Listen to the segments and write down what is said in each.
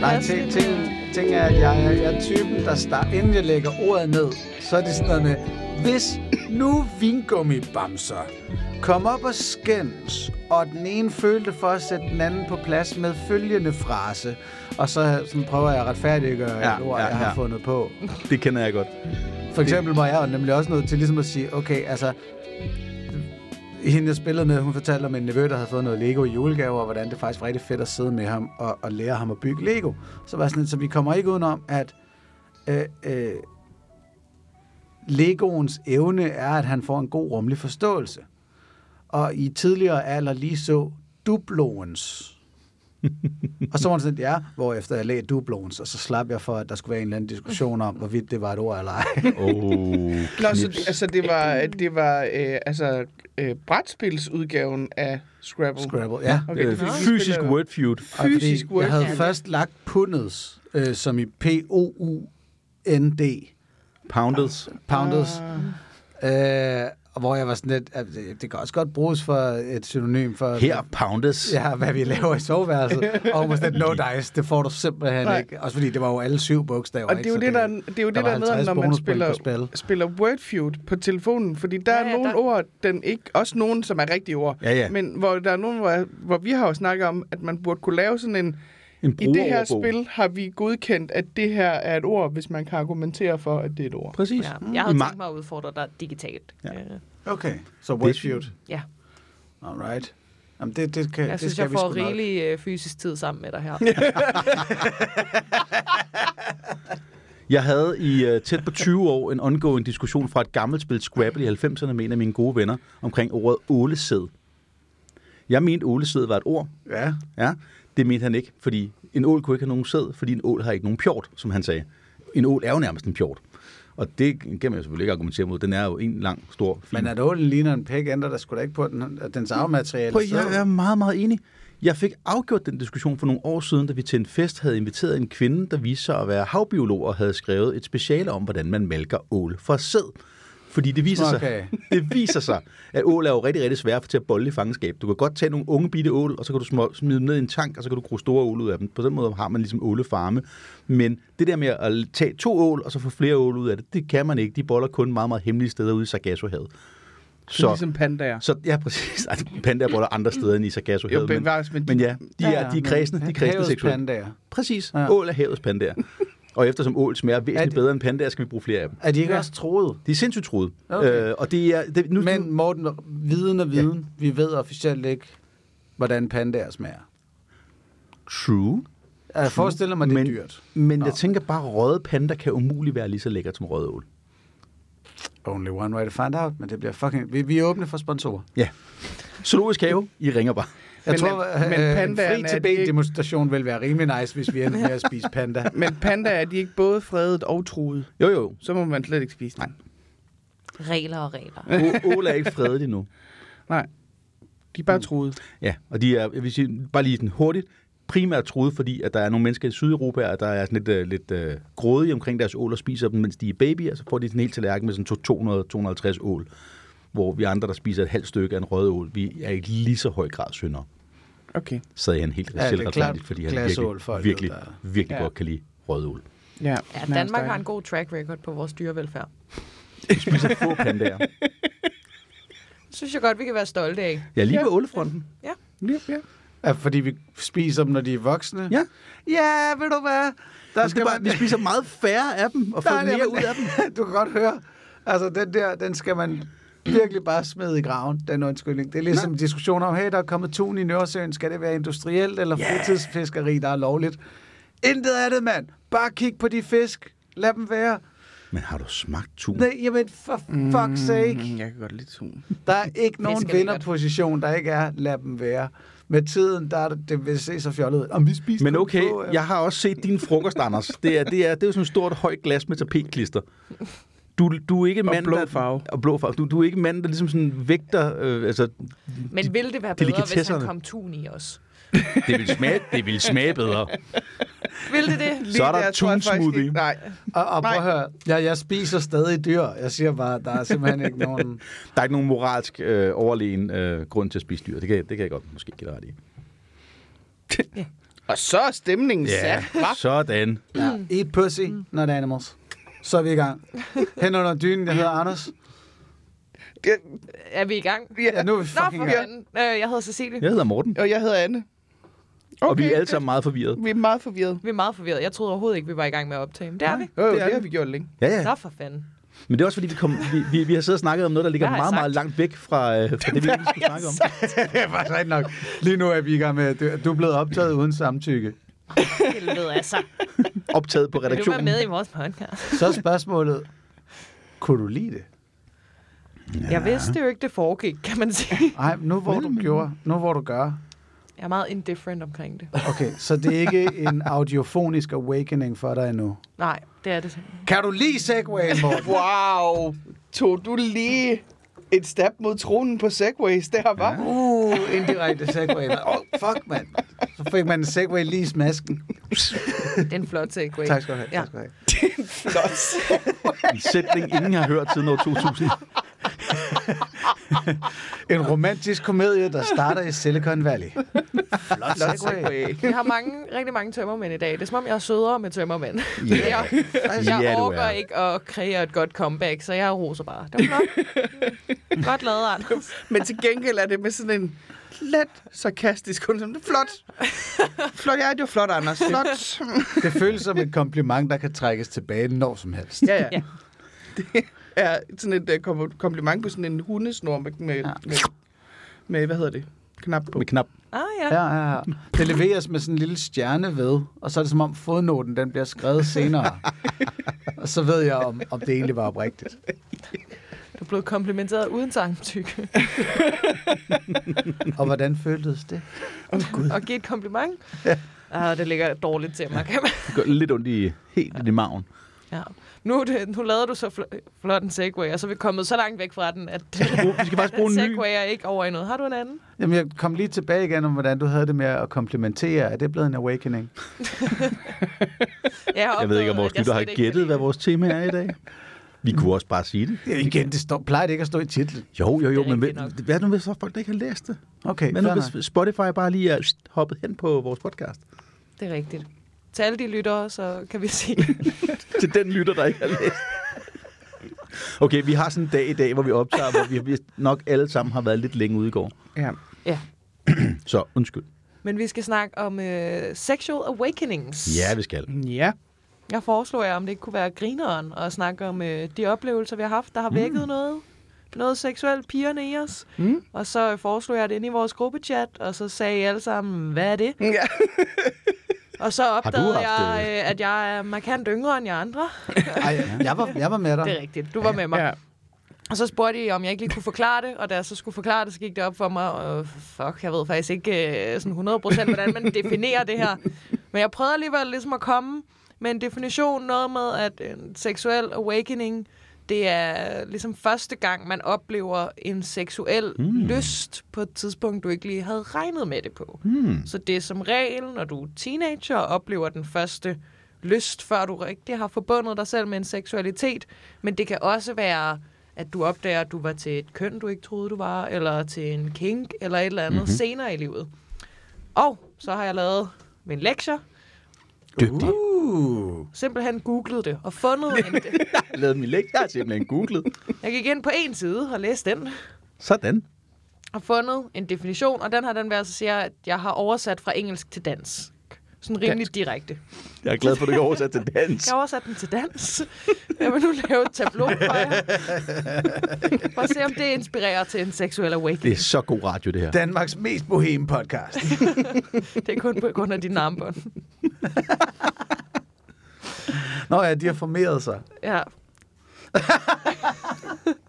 Nej, ting, ting, ting er, at jeg, er- jeg er typen, der starter, inden jeg lægger ordet ned, så er det sådan noget med, hvis nu vingummibamser kom op og skændes, og den ene følte for at sætte den anden på plads med følgende frase, og så sådan prøver jeg at retfærdiggøre Ja, et ord, ja, jeg har ja. fundet på. Det kender jeg godt. For eksempel må jeg jo nemlig også nødt til ligesom at sige, okay, altså, hende jeg spillede med, hun fortalte om en nevø, der havde fået noget Lego i julegave, og hvordan det faktisk var rigtig fedt at sidde med ham og, og lære ham at bygge Lego. Så var sådan lidt, så vi kommer ikke udenom, at øh, øh, Legoens evne er, at han får en god rummelig forståelse. Og i tidligere alder lige så dubloens. og så var det sådan, ja, hvor efter jeg lagde dubloens, og så slap jeg for, at der skulle være en eller anden diskussion om, hvorvidt det var et ord eller ej. Oh, Nå, så, altså, det var, det var øh, altså, øh, brætspilsudgaven af Scrabble. Scrabble, ja. Okay, det er fordi, vi fysisk spiller- word feud. Og fordi Fysisk word. Jeg havde først lagt pundets, øh, som i P-O-U-N-D, Poundeds. pounders, Ah. øh, hvor jeg var sådan lidt, at det, det kan også godt bruges for et synonym for, Her, Poundeds. ja, hvad vi laver i soveværelset. og hun var sådan lidt, no dice, det får du simpelthen Nej. ikke. Også fordi det var jo alle syv bogstaver. Og det er jo det, der, det er jo der det, der med, 50 når man spiller, spil. spiller Wordfeud på telefonen. Fordi der Ja, er ja, nogle der- ord, den ikke, også nogle, som er rigtige ord. Ja, ja. Men hvor der er nogle, hvor, hvor vi har jo snakket om, at man burde kunne lave sådan en... En I det her spil har vi godkendt, at det her er et ord, hvis man kan argumentere for, at det er et ord. Præcis. Ja, jeg ma- tænkt mig at udfordre dig digitalt. Ja. Øh, Okay, så Wordfeud. ja. Alright. Jamen, det, det, kan, Jeg det synes, skal jeg vi får rigelig øh, fysisk tid sammen med dig her. Jeg havde i uh, tæt på 20 år en ongoing diskussion fra et gammelt spil Scrabble i 90'erne med en af mine gode venner omkring ordet ålesæd. Jeg mente, ålesæd var et ord. Ja, Ja, det mente han ikke, fordi en ål kunne ikke have nogen sæd, fordi en ål har ikke nogen pjort, som han sagde. En ål er jo nærmest en pjort. Og det kan man jo selvfølgelig ikke argumentere mod. Den er jo en lang, stor, fin. men at ålen ligner en pæk, ændrer der sgu da ikke på, den, dens arvemateriale. Prøv, jeg er meget, meget enig. Jeg fik afgjort den diskussion for nogle år siden, da vi til en fest havde inviteret en kvinde, der viste sig at være havbiolog og havde skrevet et speciale om, hvordan man malker ål for sæd. Fordi det viser, sig, det viser sig, at ål er jo rigtig, rigtig svært til at bolle i fangenskab. Du kan godt tage nogle unge bitte ål, og så kan du små- smide dem ned i en tank, og så kan du gro store ål ud af dem. På den måde har man ligesom ålefarme. Men det der med at tage to ål, og så få flere ål ud af det, det kan man ikke. De boller kun meget, meget hemmelige steder ude i Sargassohavet. Så, ligesom pandaer. Så ja, præcis. Ej, Pandaer boller andre steder end i Sargasso Jo, bevares, men, men ja, de er, de er kredsende, de er kredsende pandaer. Præcis. Ja. Ja. Ål er havets pandaer. Og eftersom ål smager Er væsentligt bedre end pandaer, skal vi bruge flere af dem. Er de ikke Ja. også troet? De er sindssygt troede. Okay. Øh, og det er... Det, nu, Men Morten, viden og viden. Ja. Vi ved officielt ikke, hvordan pandaer smager. True. Jeg forestiller mig, det er Men- dyrt. Men jeg Nå. tænker bare, at røde panda kan umuligt være lige så lækkert som røde ål. Only one way to find out, men det bliver fucking... Vi, vi er åbne for sponsorer. Ja. Zoologisk have, I ringer bare. Jeg Men, tror, øh, men øh, en pandaerne, fri er til de ikke- demonstration vil være rimelig nice, hvis vi endte med at spise panda. Men pandaer er de ikke både fredet og truet. Jo, jo. Så må man slet ikke spise dem. Regler og regler. Å- Ål er ikke fredet endnu. Nej. De er bare truet. Ja, og de er, jeg vil sige, bare lige sådan hurtigt, primært troet, fordi at der er nogle mennesker i Sydeuropa, og der er sådan lidt, uh, lidt uh, grådige omkring deres ål og spiser dem, mens de er babyer, så får de sådan en hel tallerken med sådan 200-250 ål. Hvor vi andre, der spiser et halvt stykke af en rød ål, vi er i lige så høj grad syndere. Okay. Sagde han helt Ja, det er selvretfærdigt, fordi han virkelig, virkelig, der- virkelig Ja. godt kan lide rød ål. Ja, Ja, Danmark stærkt. har en god track record på vores dyrevelfærd. Vi spiser få pandaer. Synes jeg godt, vi kan være stolte af. Ja, lige Ja. på ålefronten. Ja, ja. Ja, fordi vi spiser dem, når de er voksne. Ja. Ja, ved du hvad? Der er bare, vi spiser meget færre af dem, og får mere ud af dem. Du kan godt høre. Altså, den der, den skal man virkelig bare smide i graven, den undskyldning. Det er ligesom en diskussion om, hey, der er kommet tun i Nordsøen. Skal det være industrielt eller Ja. fritidsfiskeri, der er lovligt? Intet af det, mand. Bare kig på de fisk. Lad dem være. Men har du smagt tun? Nej, jamen, for fuck's sake. Mm, jeg kan godt lide tun. Der er ikke nogen er vinderposition, der ikke er, lad dem være. Med tiden, der er det, det vil se så fjollet ud. Om vi spiser Men okay, øh, jeg har også set din frokost, Anders. Det er, det er, det er jo sådan et stort, højt glas med tapetklister. Du, du er ikke Og mand, blå der, farve. Og blå farve. Du, du er ikke mand, der ligesom sådan vægter... Øh, altså, Men ville det være bedre, hvis han kom tun i os? Det vil smage, det vil smage bedre. Vil det det? Så er der tun smoothie. Nej, Og, og prøv at høre, jeg, jeg spiser stadig dyr. Jeg siger bare, der er simpelthen ikke nogen... Der er ikke nogen moralsk øh, overlegen øh, grund til at spise dyr. Det kan, det kan jeg godt måske give dig ret i. og så er stemningen sat. Hva? sådan. Ja. Eat pussy, not animals. Så er vi i gang. Hen under dynen, jeg hedder Anders. Det, Er vi i gang? Ja, nu er vi Nå, fucking for i gang. fanden. Øh, jeg hedder Cecilie. Jeg hedder Morten, og jeg hedder Anne. okay, og vi er alle sammen meget forvirret. Vi er meget forvirret. Vi er meget forvirret. Jeg troede overhovedet ikke, vi var i gang med at optage. Men det er vi. Jo, jo, Det det, er det har det. vi gjort længe. Ja, ja. Nå for fanden. Men det er også fordi, vi, kom, vi, vi, vi har siddet og snakket om noget, der ligger Hvad har jeg meget, meget langt væk fra, øh, fra det, vi egentlig skulle snakke om. det er faktisk rigtigt nok. Lige nu er vi i gang med, du, du er blevet optaget uden samtykke. Helvede altså. Optaget på Vil du redaktionen. med i vores podcast? Så er spørgsmålet, kunne du lide det? Jeg vidste jo ikke, det foregik, kan man sige. Nej, nu hvor du gjorde, nu hvor du gør. Jeg er meget indifferent omkring det. Okay, så det er ikke en audiofonisk awakening for dig endnu. Nej, det er det. Kan du lide Segway, Morten? Wow. Tog du lige et stab mod tronen på Segways der, var? Uh, indirekte Segway. Åh, oh, fuck, mand. Så fik man en Segway lige i smasken. Det er en flot segway. Tak skal du have. Ja. Tak skal du have. Flot. En sætning, ingen har hørt siden år 2000. En romantisk komedie, der starter i Silicon Valley. Flot Segway. Vi har mange, rigtig mange tømmermænd i dag. Det er som om, jeg er sødere med tømmermænd. Ja. jeg jeg orker er. ikke at kreere et godt comeback, så jeg roser bare. Det var flot. Godt lavet, Anders. Men til gengæld er det med sådan en let sarkastisk kun som det er flot. Flot, ja, det var flot, Anders. Flot. Det føles som et kompliment, der kan trækkes tilbage når som helst. Ja, ja. Ja. Det er sådan et uh, kom- kompliment på sådan en hundesnor med, med, Ja. med, med, hvad hedder det? Knap på. Med knap. Ah, ja. Ja, ja, ja. Det leveres med sådan en lille stjerne ved, og så er det som om fodnoten den bliver skrevet senere. og så ved jeg, om, om det egentlig var oprigtigt. Du er blevet komplimenteret uden samtykke. Og hvordan føltes det? Og give et kompliment. Ja. Ah, det ligger dårligt til mig, kan man. Det gør lidt ondt i, helt i maven. Ja. Nu, det, nu lavede du så fl- flot en segway, og så er vi kommet så langt væk fra den, at Vi skal faktisk bruge en ny. segway er ikke over i noget. Har du en anden? Jamen, jeg kom lige tilbage igen om, hvordan du havde det med at komplimentere. Er det blevet en awakening? Jeg, Jeg ved ikke, om vores lytter har gættet, hvad vores tema er i dag. Vi kunne også bare sige det. Ja, igen, det står, plejer det ikke at stå i titlen. Jo, jo, jo, Det er men hvad, hvad nu hvis så folk, der ikke har læst det? Okay, Hvad nu hvis. Spotify bare lige er hoppet hen på vores podcast? Det er rigtigt. Til alle de lyttere, så kan vi sige, Til den lytter, der ikke har læst. Okay, vi har sådan en dag i dag, hvor vi optager, hvor vi, nok alle sammen har været lidt længe ude i går. Ja. Så undskyld. men vi skal snakke om øh, sexual awakenings. Ja, vi skal. Ja. Jeg foreslår jer, om det ikke kunne være grineren at snakke om øh, de oplevelser, vi har haft, der har vækket noget. Noget seksuelt pigerne i os. Mm. Og så foreslog jeg det ind i vores gruppechat, og så sagde I alle sammen, hvad er det? Ja. Og så opdagede haft, jeg, øh, øh, at jeg er markant yngre end jer andre. Ej, jeg var, jeg var med dig. Det er rigtigt. Du var med mig. ja. Og så spurgte I, om jeg ikke lige kunne forklare det, og da jeg så skulle forklare det, så gik det op for mig, og fuck, jeg ved faktisk ikke øh, sådan 100% hvordan man definerer det her. Men jeg prøvede alligevel ligesom at komme med en definition, noget med, at en seksuel awakening, det er ligesom første gang, man oplever en seksuel mm. lyst på et tidspunkt, du ikke lige havde regnet med det på. Hmm. Så det er som regel, når du er teenager og oplever den første lyst, før du rigtig har forbundet dig selv med en seksualitet. Men det kan også være, at du opdager, at du var til et køn, du ikke troede, du var, eller til en kink, eller et eller andet mm-hmm. senere i livet. Og så har jeg lavet min lektier, Dygtig. Uh. simpelthen googlet det og fundet en... Jeg har lavet min jeg har simpelthen googlet. Jeg gik ind på en side og læste den, Sådan. og fundet en definition, og den har den været, så siger, at jeg har oversat fra engelsk til dansk. Sådan rimelig Dansk. direkte. Jeg er glad for, at du kan oversætte til dans. Jeg har oversat den til dans. Jeg vil nu lave et tableau for jer. For at se, om det inspirerer til en seksuel Det awakening. er så god radio, det her. Danmarks mest bohem podcast. Det er kun på grund af dine armbånd. Nå ja, de har formeret sig. Ja.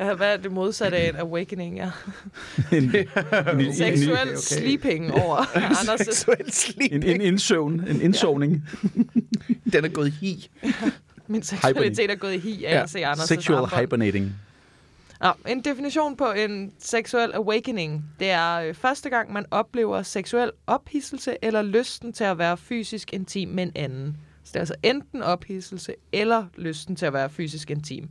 Ja, hvad er det modsatte af en awakening? Ja. En, en, en, Seksuel okay, okay. sleeping over Anders' Seksuel sleep. en, en, indsøvn, en indsovning. Den er gået i hi. min seksualitet er gået i hi af Ja. at se Anders' Sexual hibernating. Nå, en definition på en seksuel awakening, det er øh, første gang, man oplever seksuel ophidselse eller lysten til at være fysisk intim med en anden. Så det er altså enten ophidselse eller lysten til at være fysisk intim.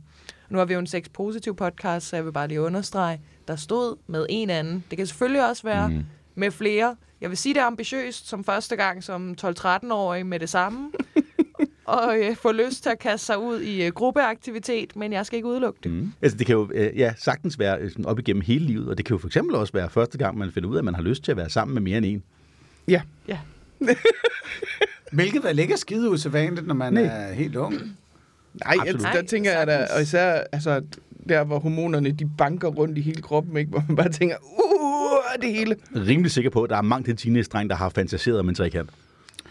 Nu har vi jo en sex-positiv podcast, så jeg vil bare lige understrege, der stod med en anden. Det kan selvfølgelig også være mm. med flere. Jeg vil sige, det er ambitiøst som første gang som 12-13-årig med det samme. og øh, få lyst til at kaste sig ud i øh, gruppeaktivitet, men jeg skal ikke udelukke det. Mm. Altså, det kan jo øh, ja, sagtens være øh, sådan op igennem hele livet, og det kan jo for eksempel også være første gang, man finder ud af, at man har lyst til at være sammen med mere end en. Ja. Ja. Hvilket vel ikke er skide usædvanligt, når man Nej. er helt ung. Nej, Absolut. altså, der Nej, tænker jeg da, og især altså, der, hvor hormonerne de banker rundt i hele kroppen, ikke? hvor man bare tænker, uh, det hele. Rimelig sikker på, at der er mange til teenage-dreng, der har fantaseret om en trekant.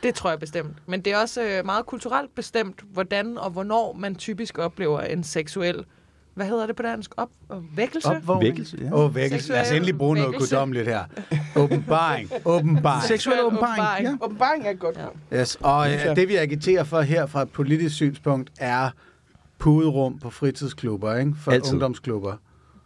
Det tror jeg bestemt. Men det er også øh, meget kulturelt bestemt, hvordan og hvornår man typisk oplever en seksuel, hvad hedder det på dansk, op og vækkelse? Opvågning. Vækkelse, ja. Åh, oh, vækkelse. Seksuel Lad os endelig bruge noget vækkelse. guddommeligt her. Åbenbaring. Åbenbaring. Seksuel åbenbaring, ja. Åbenbaring er et godt ja. Yes. Og Synes øh, det, vi agiterer for her fra et politisk synspunkt, er puderum på fritidsklubber, ikke? For Altid. ungdomsklubber.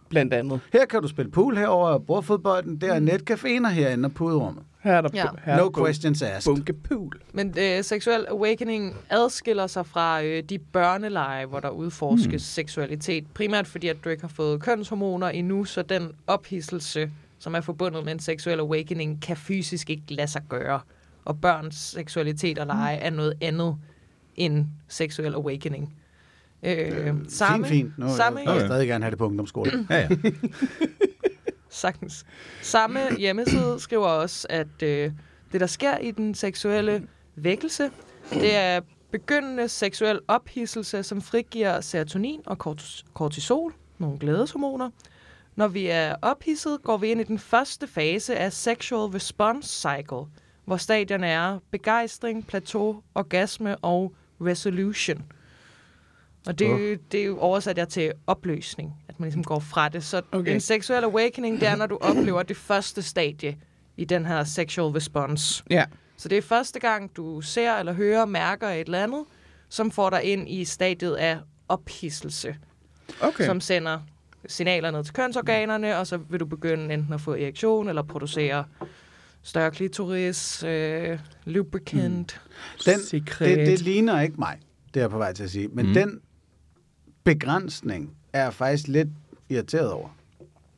blandt andet. Her kan du spille pool herover og bordfodbolden. Der er netcaféer herinde og puderummet. Her er der, Ja. her er No questions asked. bunkepool. Men øh, seksuel awakening adskiller sig fra øh, de børneleje, hvor der udforskes hmm. seksualitet. Primært fordi, at du ikke har fået kønshormoner endnu, så den ophidselse, som er forbundet med en seksuel awakening, kan fysisk ikke lade sig gøre. Og børns seksualitet og lege er noget andet end seksuel awakening. Øh, samme, Fint, fint. Nu samme, jeg vil stadig gerne have det på ungdomsskolen. Ja, ja. Sagtens. Samme hjemmeside skriver også, at øh, det, der sker i den seksuelle vækkelse, det er begyndende seksuel ophidselse, som frigiver serotonin og kortisol, nogle glædeshormoner. Når vi er ophidset, går vi ind i den første fase af sexual response cycle, hvor stadierne er begejstring, plateau, orgasme og resolution. Og det, oh. det er jo oversat jeg til opløsning, at man ligesom går fra det. Så Okay. en sexuel awakening, det er, når du oplever det første stadie i den her sexual response. Ja. Så det er første gang, du ser eller hører, mærker et eller andet, som får dig ind i stadiet af ophidselse, Okay. som sender signaler ned til kønsorganerne, og så vil du begynde enten at få erektion eller producere større klitoris, øh, lubricant. Den, Sekret. det, det ligner ikke mig, det er jeg på vej til at sige. Men Mm. mm. den begrænsning er jeg faktisk lidt irriteret over.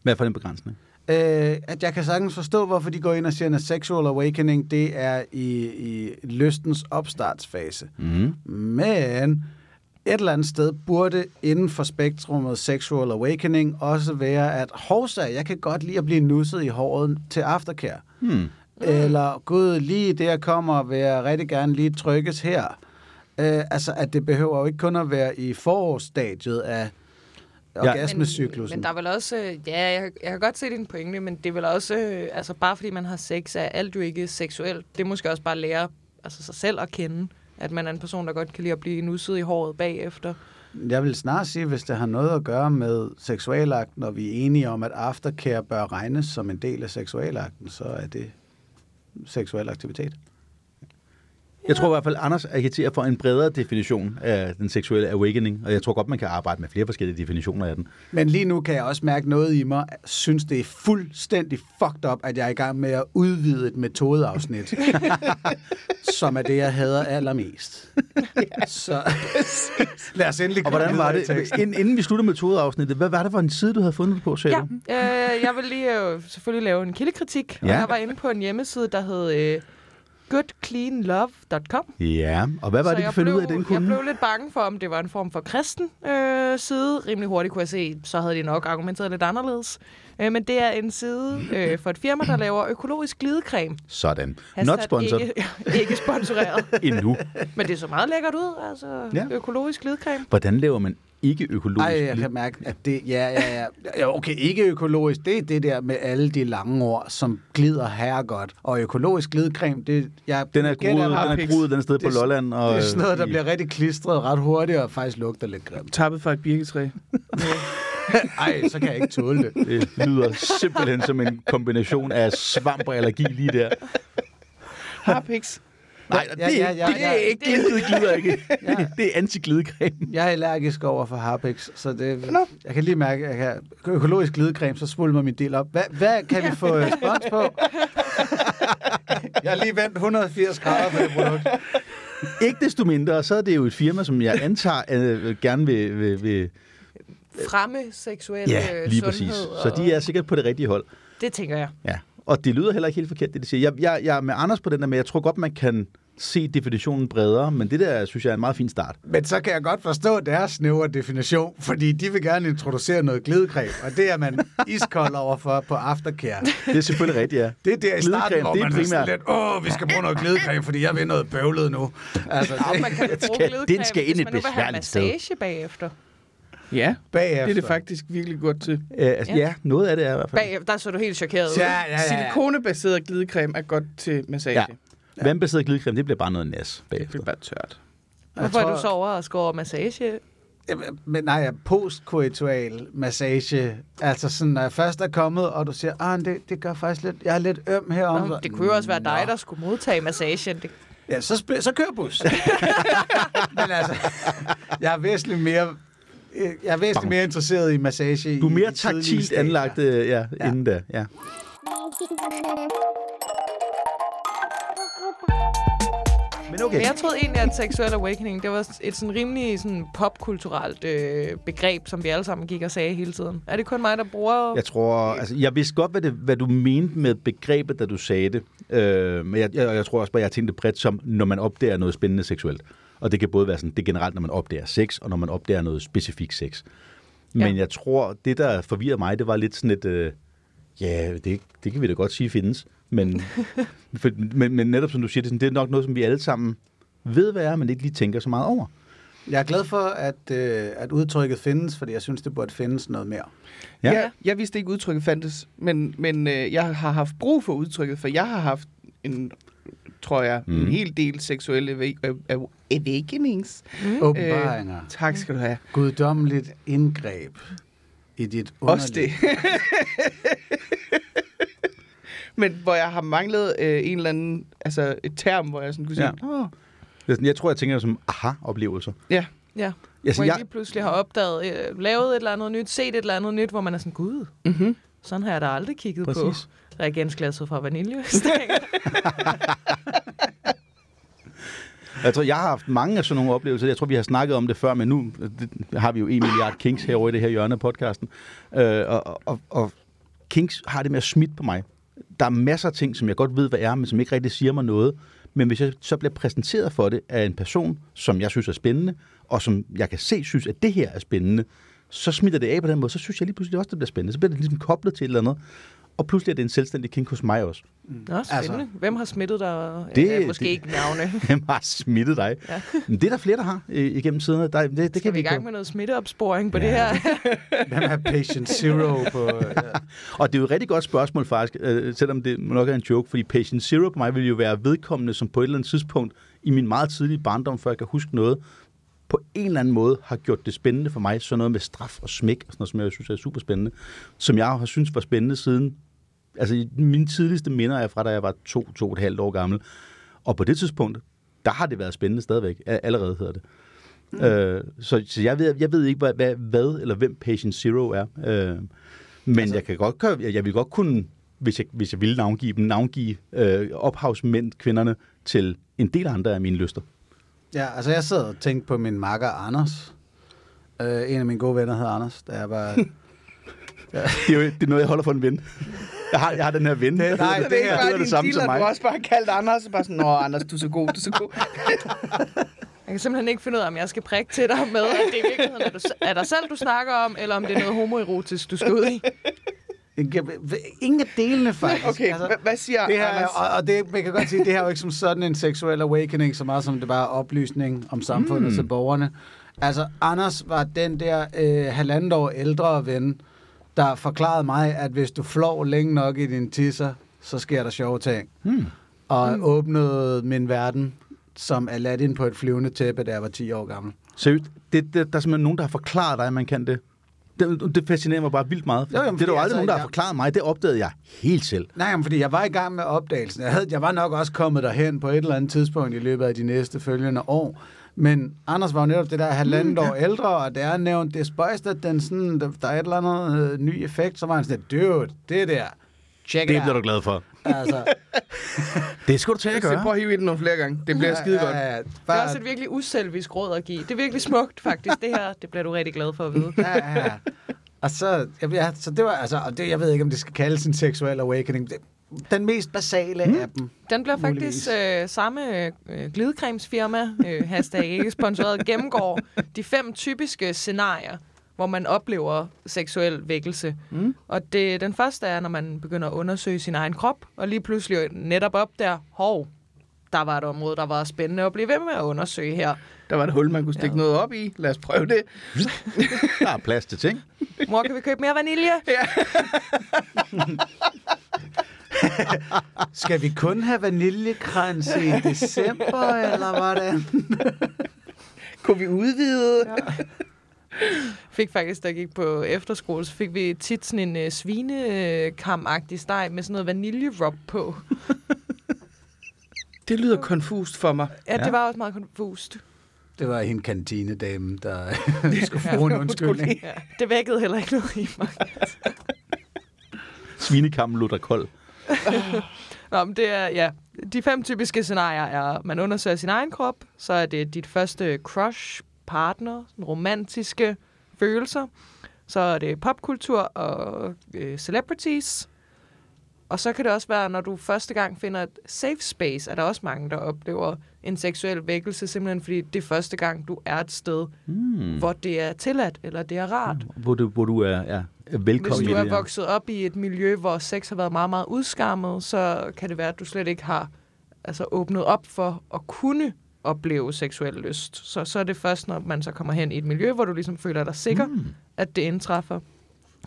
Hvad for en begrænsning? Øh, at jeg kan sagtens forstå, hvorfor de går ind og siger, at sexual awakening, det er i, i lystens opstartsfase. Mm. Men et eller andet sted burde inden for spektrummet sexual awakening også være, at hovsa, jeg kan godt lide at blive nusset i håret til aftercare. Hmm. Eller, gud, lige det jeg kommer, vil jeg rigtig gerne lige trykkes her. Øh, altså, at det behøver jo ikke kun at være i forårsstadiet af orgasmecyklusen. Men, men der er vel også, øh, ja, jeg, jeg kan godt se din pointe, men det er vel også, øh, altså bare fordi man har sex, er alt jo ikke seksuelt. Det er måske også bare at lære altså, sig selv at kende, at man er en person, der godt kan lide at blive nusset i håret bagefter. Jeg vil snart sige, hvis det har noget at gøre med seksualakten, og vi er enige om, at aftercare bør regnes som en del af seksualakten, så er det seksuel aktivitet. Jeg tror i hvert fald, Anders agiterer for en bredere definition af den seksuelle awakening, og jeg tror godt, man kan arbejde med flere forskellige definitioner af den. Men lige nu kan jeg også mærke noget i mig, synes det er fuldstændig fucked up, at jeg er i gang med at udvide et metodeafsnit, som er det, jeg hader allermest. Så lad os endelig Og komme hvordan var det, inden, vi slutter metodeafsnittet, hvad var det for en side, du havde fundet det på, sagde Ja, du? øh, jeg vil lige øh, selvfølgelig lave en kildekritik, og Ja. jeg var inde på en hjemmeside, der hed øh, goodcleanlove.com. Ja, og hvad var Så det, jeg fandt ud af, blev- den kunne? Jeg blev lidt bange for, om det var en form for kristen øh, side. Rimelig hurtigt kunne jeg se, så havde de nok argumenteret lidt anderledes. Øh, men det er en side øh, for et firma, der laver økologisk glidecreme. Sådan. Hashtag Not sponsored Ikke, ikke sponsoreret. endnu. men det så meget lækkert ud, altså ja. økologisk glidecreme. Hvordan laver man ikke økologisk? Ej, jeg kan mærke, at det, ja, ja, ja. ja. Okay, ikke økologisk, det er det der med alle de lange ord, som glider herregodt. Og økologisk glidecreme, det, jeg Den er groet, den er groet den sted på Det Lolland. Og, det er sådan noget, der i- bliver rigtig klistret ret hurtigt, og faktisk lugter lidt grimt. Tappet fra et birketræ. Ej, så kan jeg ikke tåle det. Det lyder simpelthen som en kombination af svamp og allergi lige der. Harpix. Nej, det, Ja, ja, ja, det, det er ja. ikke det, glider ikke. Det er anti-glidecreme. Jeg er allergisk over for Harpex, så det, jeg kan lige mærke, at jeg kan økologisk glidecreme, så svulmer min del op. Hvad, hvad kan vi få øh, spons på? jeg har lige vendt 180 grader på det produkt. Ikke desto mindre, så er det jo et firma, som jeg antager øh, gerne vil, vil, vil... Fremme seksuel Ja, øh, lige sundhed. præcis. Så de er sikkert på det rigtige hold. Det tænker jeg. Ja. Og det lyder heller ikke helt forkert, det de siger. Jeg, jeg, jeg er med Anders på den der med, jeg tror godt, man kan se definitionen bredere, men det der, synes jeg, er en meget fin start. Men så kan jeg godt forstå deres snævre definition, fordi de vil gerne introducere noget glidecreme, og det er man iskold over for på aftercare. Det er selvfølgelig rigtigt, ja. Det er der i starten, hvor det er man er sådan primært- lidt, åh, vi skal bruge noget glidecreme, fordi jeg vil noget bøvlet nu. Altså, Og det, man kan bruge glidecreme, den skal ind hvis et man nu vil have massage bagefter. Ja, bagefter. det er det faktisk virkelig godt til. Øh, altså, Ja. ja. noget af det er i hvert fald. Bagefter, der så du helt chokeret ud. Ja, ja, ja, ja. Silikonebaseret glidecreme er godt til massage. Ja. Vandbaseret glidecreme, det bliver bare noget nas Det bagefter. bliver bare tørt. Hvorfor er du så overrasket over massage? Men nej, ja, postkoitual massage. Altså sådan, når jeg først er kommet, og du siger, ah, det, det gør faktisk lidt, jeg er lidt øm herom. Nå, det kunne jo også være dig, der skulle modtage massagen. Det, Ja, så, så kør bus. Men altså, jeg er væsentligt mere... Jeg er væsentligt mere interesseret i massage. Du er i mere taktilt anlagt øh, ja, Ja. inden da. Ja. Men okay. Men jeg troede egentlig, at seksuel awakening, det var et sådan rimelig sådan popkulturelt øh, begreb, som vi alle sammen gik og sagde hele tiden. Er det kun mig, der bruger... Jeg tror, altså, jeg vidste godt, hvad, det, hvad du mente med begrebet, da du sagde det. Øh, men jeg, jeg, jeg tror også bare, jeg tænkte bredt som, når man opdager noget spændende seksuelt. Og det kan både være sådan, det er generelt, når man opdager sex, og når man opdager noget specifikt sex. Men Ja. jeg tror, det der forvirrer mig, det var lidt sådan et, øh, ja, det, det kan vi da godt sige findes. Men, for, men, men netop som du siger, det, er sådan, det er nok noget, som vi alle sammen ved, hvad er, men ikke lige tænker så meget over. Jeg er glad for, at, øh, at udtrykket findes, fordi jeg synes, det burde findes noget mere. Ja. Ja. Jeg, jeg vidste ikke, udtrykket fandtes, men, men øh, jeg har haft brug for udtrykket, for jeg har haft en, tror jeg, mm. en hel del seksuelle awakenings. Mm. Åbenbaringer. Øh. Tak skal du have. Guddommeligt indgreb i dit Også underliv. det. men hvor jeg har manglet øh, en eller anden, altså et term, hvor jeg sådan kunne sige, Ja. Åh, Det Jeg tror, jeg tænker som aha-oplevelser. ja. Ja, Altså, hvor jeg jeg, lige pludselig har opdaget, øh, lavet et eller andet nyt, set et eller andet nyt, hvor man er sådan, gud, Mm-hmm. sådan har jeg da aldrig kigget Præcis. på reagensglasset fra vanilje. Jeg tror, jeg har haft mange af sådan nogle oplevelser. Jeg tror, vi har snakket om det før, men nu øh, har vi jo en milliard kinks herovre i det her hjørne af podcasten. Øh, og, og, og kinks har det med at smitte på mig. Der er masser af ting, som jeg godt ved, hvad er, men som ikke rigtig siger mig noget. Men hvis jeg så bliver præsenteret for det af en person, som jeg synes er spændende, og som jeg kan se synes, at det her er spændende, så smitter det af på den måde. Så synes jeg lige pludselig også, det bliver spændende. Så bliver det ligesom koblet til et eller andet. Og pludselig er det en selvstændig kink hos mig også. Nå, spændende. Altså, Hvem har smittet dig? Det- Det, måske det- ikke navne. Hvem har smittet dig? Ja. Men det er der flere, der har øh, igennem tiden. Der, det, det Skal kan vi i gang gå- med noget smitteopsporing på Ja. det her? Hvem er patient zero på... Ja. Og det er jo et rigtig godt spørgsmål faktisk, øh, selvom det nok er en joke, fordi patient zero på mig vil jo være vedkommende, som på et eller andet tidspunkt i min meget tidlige barndom, før jeg kan huske noget, på en eller anden måde har gjort det spændende for mig, sådan noget med straf og smæk, og sådan noget, som jeg synes er super spændende, som jeg har synes var spændende siden, altså mine tidligste minder er fra, da jeg var to, to og et halvt år gammel, og på det tidspunkt, der har det været spændende stadigvæk, allerede hedder det. Mm. Øh, så, så jeg ved, jeg ved ikke, hvad, hvad, hvad eller hvem Patient Zero er. Øh, men altså, jeg kan godt jeg, jeg vil godt kunne, hvis jeg, hvis jeg ville navngive dem, navngive øh, ophavsmænd, kvinderne, til en del andre af mine lyster. ja, altså jeg sad og tænkte på min makker Anders. Uh, en af mine gode venner hedder Anders, da jeg var... Det er jo det er noget, jeg holder for en ven. Jeg har, jeg har den her ven. Det- nej, det det er ikke her- bare det er din det samme som mig. du har også bare kaldt Anders, og bare sådan, Nå, Anders, du er så god, du er så god. Jeg kan simpelthen ikke finde ud af, om jeg skal prikke til dig med, at det i virkeligheden er, du, er dig selv, du snakker om, eller om det er noget homoerotisk, du skal ud i. Ingen af delene, faktisk. Okay, altså, hvad siger det her, er- Anders? og, og det, man kan godt sige, det her er jo ikke som sådan en seksuel awakening, så meget som det bare er oplysning om samfundet mm. til borgerne. Altså, Anders var den der øh, halvandet år ældre ven, der forklarede mig, at hvis du flår længe nok i din tisser, så sker der sjove ting. Hmm. Og mm. åbnede min verden som Aladdin på et flyvende tæppe, da jeg var 10 år gammel. Seriøst, det, det, der er simpelthen nogen, der har forklaret dig, at man kan det. Det, det fascinerer mig bare vildt meget. Jo, jo, men det er der jo aldrig altså, nogen, der har forklaret mig. Det opdagede jeg helt selv. Nej, men fordi jeg var i gang med opdagelsen. Jeg, havde, jeg var nok også kommet derhen på et eller andet tidspunkt i løbet af de næste følgende år. Men Anders var jo netop det der halvandet år ældre, og det er nævnt, det er spøjst, at den sådan, der, er et eller andet øh, ny effekt, så var han sådan, dude, det der, check Det bliver du glad for. Altså, Det skal du til at Så prøv gøre. at hive i den nogle flere gange. Det bliver skide godt. Ja, ja, Det er bare, også et virkelig uselvisk råd at give. Det er virkelig smukt, faktisk. Det her, det bliver du rigtig glad for at vide. ja, ja. Og så, ja, ja, så det var altså, og det, jeg ved ikke, om det skal kaldes en seksuel awakening. Det, den mest basale mm. af dem. Den bliver faktisk øh, samme øh, glidecremesfirma, øh, hashtag ikke sponsoreret, gennemgår de fem typiske scenarier, hvor man oplever seksuel vækkelse. Mm. Og det, den første er, når man begynder at undersøge sin egen krop, og lige pludselig netop op der, hov, der var et område, der var spændende at blive ved med at undersøge her. Der var et hul, man kunne stikke Ja. noget op i. Lad os prøve det. Der er plads til ting. Mor, kan vi købe mere vanilje? Skal vi kun have vaniljekrans i december, eller hvordan? Kunne vi udvide? Ja. Fik faktisk, da jeg gik på efterskole, så fik vi tit sådan en uh, svinekam-agtig steg med sådan noget vaniljerub på. Det lyder konfust for mig. Ja, det var også meget konfust. Det var hende kantinedamen, der skulle bruge en undskyldning. Ja, det vækkede heller ikke noget i mig. Svinekammen lå der kold. Nå, men det er, ja. De fem typiske scenarier er, man undersøger sin egen krop, så er det dit første crush, partner, romantiske følelser, så er det popkultur og øh, celebrities, og så kan det også være, når du første gang finder et safe space, er der også mange, der oplever en seksuel vækkelse, simpelthen fordi det er første gang, du er et sted, Mm. hvor det er tilladt, eller det er rart. Hvor du, hvor du er, er, er Hvis velkommen du er vokset op i et miljø, hvor sex har været meget, meget udskammet, så kan det være, at du slet ikke har altså, åbnet op for at kunne opleve seksuel lyst. Så, så er det først, når man så kommer hen i et miljø, hvor du ligesom føler dig sikker, mm. at det indtræffer.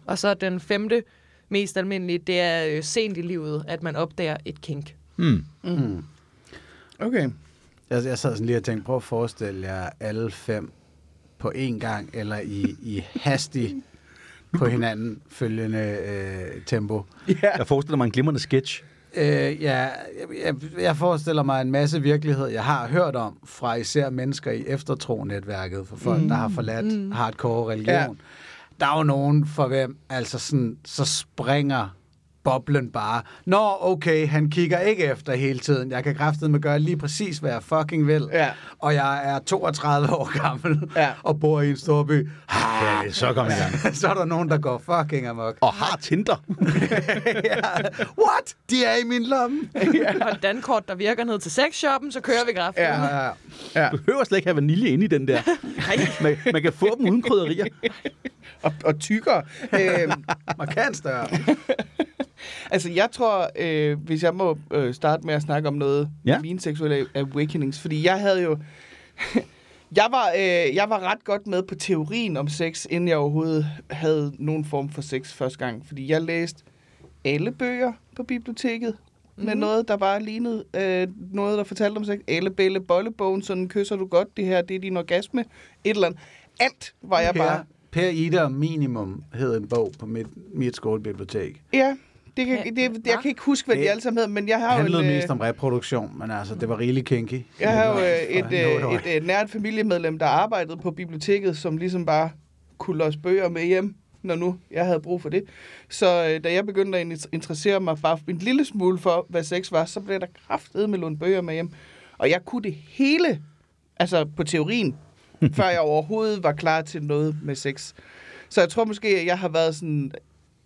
Og så den femte mest almindelige, det er øh, sent i livet, at man opdager et kink. Mm. Mm. Okay. Jeg, jeg sad sådan lige og tænkte, prøv at forestille jer alle fem på én gang, eller i, i hastig på hinanden følgende øh, tempo. Jeg forestiller mig en glimrende sketch. Øh, ja, jeg, jeg, forestiller mig en masse virkelighed, jeg har hørt om fra især mennesker i eftertro-netværket, for folk, mm. der har forladt mm. hardcore religion. Ja. Der er jo nogen, for hvem altså sådan, så springer boblen bare. Nå, okay, han kigger ikke efter hele tiden. Jeg kan kraftedeme gøre lige præcis, hvad jeg fucking vil. Ja. Og jeg er 32 år gammel Ja. og bor i en stor by. Ja, så kom i gang. så er der nogen, der går fucking amok. Og har Tinder. ja. What? De er i min lomme. Og et dankort, der virker ned til sexshoppen, så kører vi grafen. Ja. ja, ja. Ja. Du behøver slet ikke have vanilje inde i den der. Man, man kan få dem uden krydderier. Og, og tykkere. øhm, Markant større. altså, jeg tror, øh, hvis jeg må øh, starte med at snakke om noget Ja. mine seksuelle awakenings, fordi jeg havde jo... jeg, var, øh, jeg var ret godt med på teorien om sex, inden jeg overhovedet havde nogen form for sex første gang. Fordi jeg læste alle bøger på biblioteket med Mhm. noget, der bare lignede øh, noget, der fortalte om sex. Elle, bælle, bollebogen, sådan kysser du godt, det her, det er din orgasme, et eller andet. Alt var jeg bare... Per, per Ida Minimum hed en bog på mit, mit skolebibliotek. Ja, det kan, Ja, det, jeg kan ikke huske, hvad de Det alle sammen hedder, men jeg Det har jo, handlede en, øh, mest om reproduktion, men altså, det var rigeligt kinky. jeg har jo øh, en et, øh, otteårig. et, et nært familiemedlem, der arbejdede på biblioteket, som ligesom bare kunne låse bøger med hjem, når nu jeg havde brug for det. Så øh, da jeg begyndte at in- interessere mig bare en lille smule for, hvad sex var, så blev der kraftedet med låne bøger med hjem. Og jeg kunne det hele, altså på teorien, før jeg overhovedet var klar til noget med sex. Så jeg tror måske, at jeg har været sådan...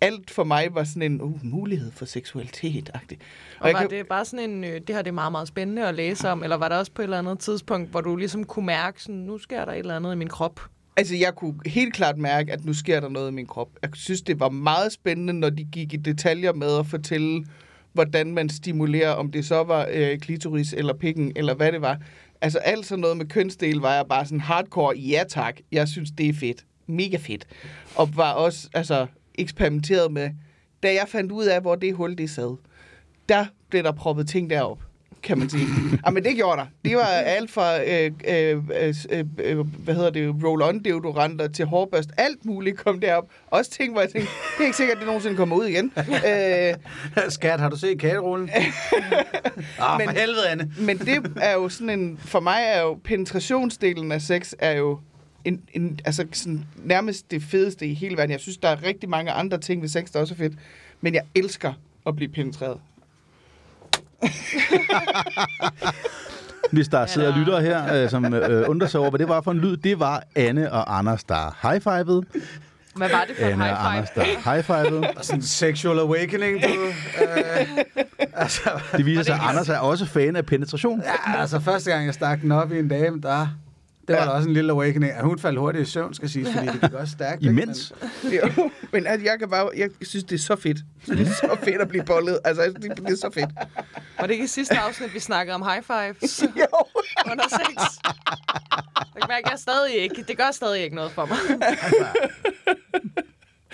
Alt for mig var sådan en uh, mulighed for seksualitet-agtig. Og jeg var kan- det bare sådan en, øh, det her det er meget, meget spændende at læse om, eller var der også på et eller andet tidspunkt, hvor du ligesom kunne mærke, sådan, nu sker der et eller andet i min krop? Altså, jeg kunne helt klart mærke, at nu sker der noget i min krop. Jeg synes, det var meget spændende, når de gik i detaljer med at fortælle, hvordan man stimulerer, om det så var øh, klitoris eller pikken, eller hvad det var. Altså, alt sådan noget med kønsdel var jeg bare sådan hardcore, ja tak, jeg synes, det er fedt. Mega fedt. Og var også, altså, eksperimenteret med, da jeg fandt ud af, hvor det hul det sad, der blev der proppet ting derop. kan man sige. men det gjorde der. Det var alt fra, øh, øh, øh, øh, hvad hedder det, roll-on deodoranter til hårbørst. Alt muligt kom derop. Også ting, hvor jeg tænkte, det er ikke sikkert, at det nogensinde kommer ud igen. Øh, Skat, har du set kagerullen? ah, Men- for helvede, Anne. men det er jo sådan en, for mig er jo penetrationsdelen af sex er jo en, en, altså sådan, nærmest det fedeste i hele verden. Jeg synes, der er rigtig mange andre ting ved sex, der også er fedt. Men jeg elsker at blive penetreret. Hvis der sidder der- lyttere her, øh, som øh, undrer sig over, hvad det var for en lyd, det var Anne og Anders, der high-fivede. Hvad var det for en Anne high og five? Anders, der high-fivede. Og sådan en sexual awakening, du. øh, altså, Det viser sig, at Anders er også fan af penetration. ja, altså, første gang, jeg stak den op i en dame, der... Det var Ja. da også en lille awakening. At hun faldt hurtigt i søvn, skal sige, fordi det gik også stærkt. ikke? Imens. Jo, men altså, jeg kan bare, jeg synes, det er så fedt. Det er så fedt at blive bollet. Altså, det, det er så fedt. Var det ikke i sidste afsnit, vi snakkede om high fives Jo. under sex? Jeg kan mærke, jeg stadig ikke. Det gør stadig ikke noget for mig.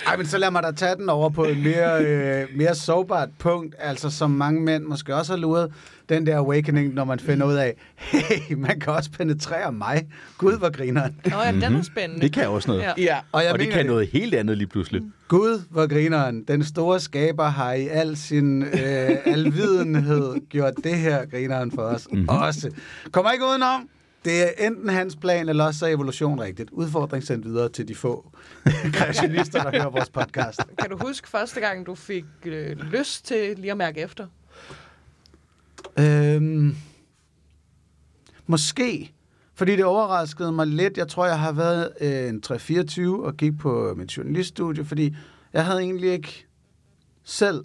Ej, men så lad mig da tage den over på et mere, øh, mere sårbart punkt, altså som mange mænd måske også har luret, den der awakening, når man finder ud af, hey, man kan også penetrere mig. Gud, hvor grineren. Nå ja, den er spændende. Det kan også noget. Ja. Ja. Og, jeg Og det kan noget helt andet lige pludselig. Gud, hvor grineren. Den store skaber har i al sin øh, alvidenhed gjort det her grineren for os mm-hmm. også. Kommer ikke udenom. Det er enten hans plan, eller også så er evolution rigtigt. Udfordring sendt videre til de få kreationister, der hører vores podcast. Kan du huske første gang, du fik øh, lyst til lige at mærke efter? Øhm, måske. Fordi det overraskede mig lidt. Jeg tror, jeg har været øh, en 3-24 og gik på mit journaliststudie, fordi jeg havde egentlig ikke selv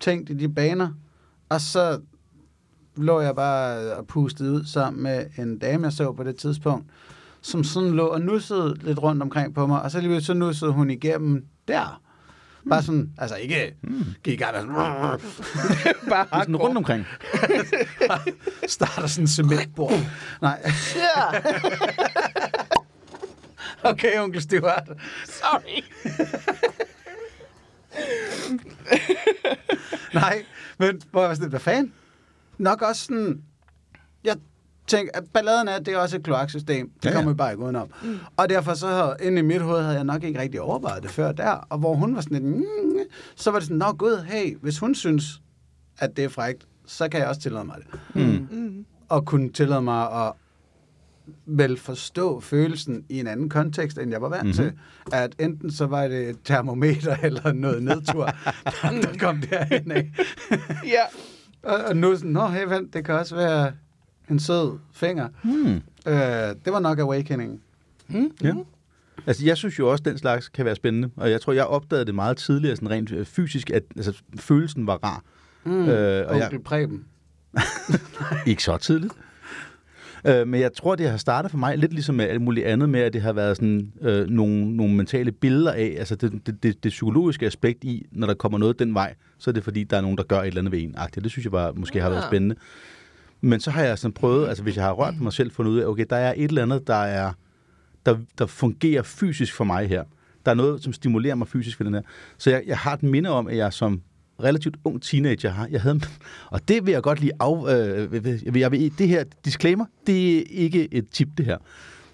tænkt i de baner. Og så lå jeg bare øh, og pustede ud sammen med en dame, jeg så på det tidspunkt, som sådan lå og nussede lidt rundt omkring på mig, og så lige så nussede hun igennem der. Bare sådan, altså ikke gik i gang sådan, Bare Sådan hardcore. rundt omkring. starter sådan en cementbord. Nej. okay, onkel Stewart. Sorry. Nej, men hvor jeg var sådan, hvad fanden? Nok også sådan, jeg tænker, at balladen er, at det er også et kloaksystem. Det Ja, ja, kommer vi bare ikke udenom. Mm. Og derfor så, havde- inde i mit hoved, havde jeg nok ikke rigtig overvejet det før der. Og hvor hun var sådan lidt, mm, så var det sådan, nå gud, hey, hvis hun synes, at det er frækt, så kan jeg også tillade mig det. Mm. Mm. Og kunne tillade mig at vel forstå følelsen i en anden kontekst, end jeg var vant Mhm. mm-hmm. til. At enten så var det et termometer eller noget nedtur, der, der kom derhen af. Ja. Og, og nu sådan, nå, hey, vent, det kan også være en sød finger. Hmm. Øh, det var nok awakening. Ja. Altså, jeg synes jo også, at den slags kan være spændende. Og jeg tror, jeg opdagede det meget tidligere, sådan rent øh, fysisk, at altså, følelsen var rar. Mm. Øh, og jeg, Preben. ikke så tidligt. Øh, men jeg tror, det har startet for mig lidt ligesom med alt muligt andet med, at det har været sådan øh, nogle, nogle mentale billeder af, altså det, det, det, det psykologiske aspekt i, når der kommer noget den vej, så er det fordi, der er nogen, der gør et eller andet ved en. -agtigt. Det synes jeg var, måske har været Ja. spændende. Men så har jeg sådan prøvet, altså hvis jeg har rørt mig selv, fundet ud af, okay, der er et eller andet, der er der, der fungerer fysisk for mig her. Der er noget, som stimulerer mig fysisk ved den her. Så jeg, jeg har et minde om, at jeg som relativt ung teenager har, jeg havde, og det vil jeg godt lige af, øh, jeg vil, jeg vil, det her disclaimer, det er ikke et tip, det her.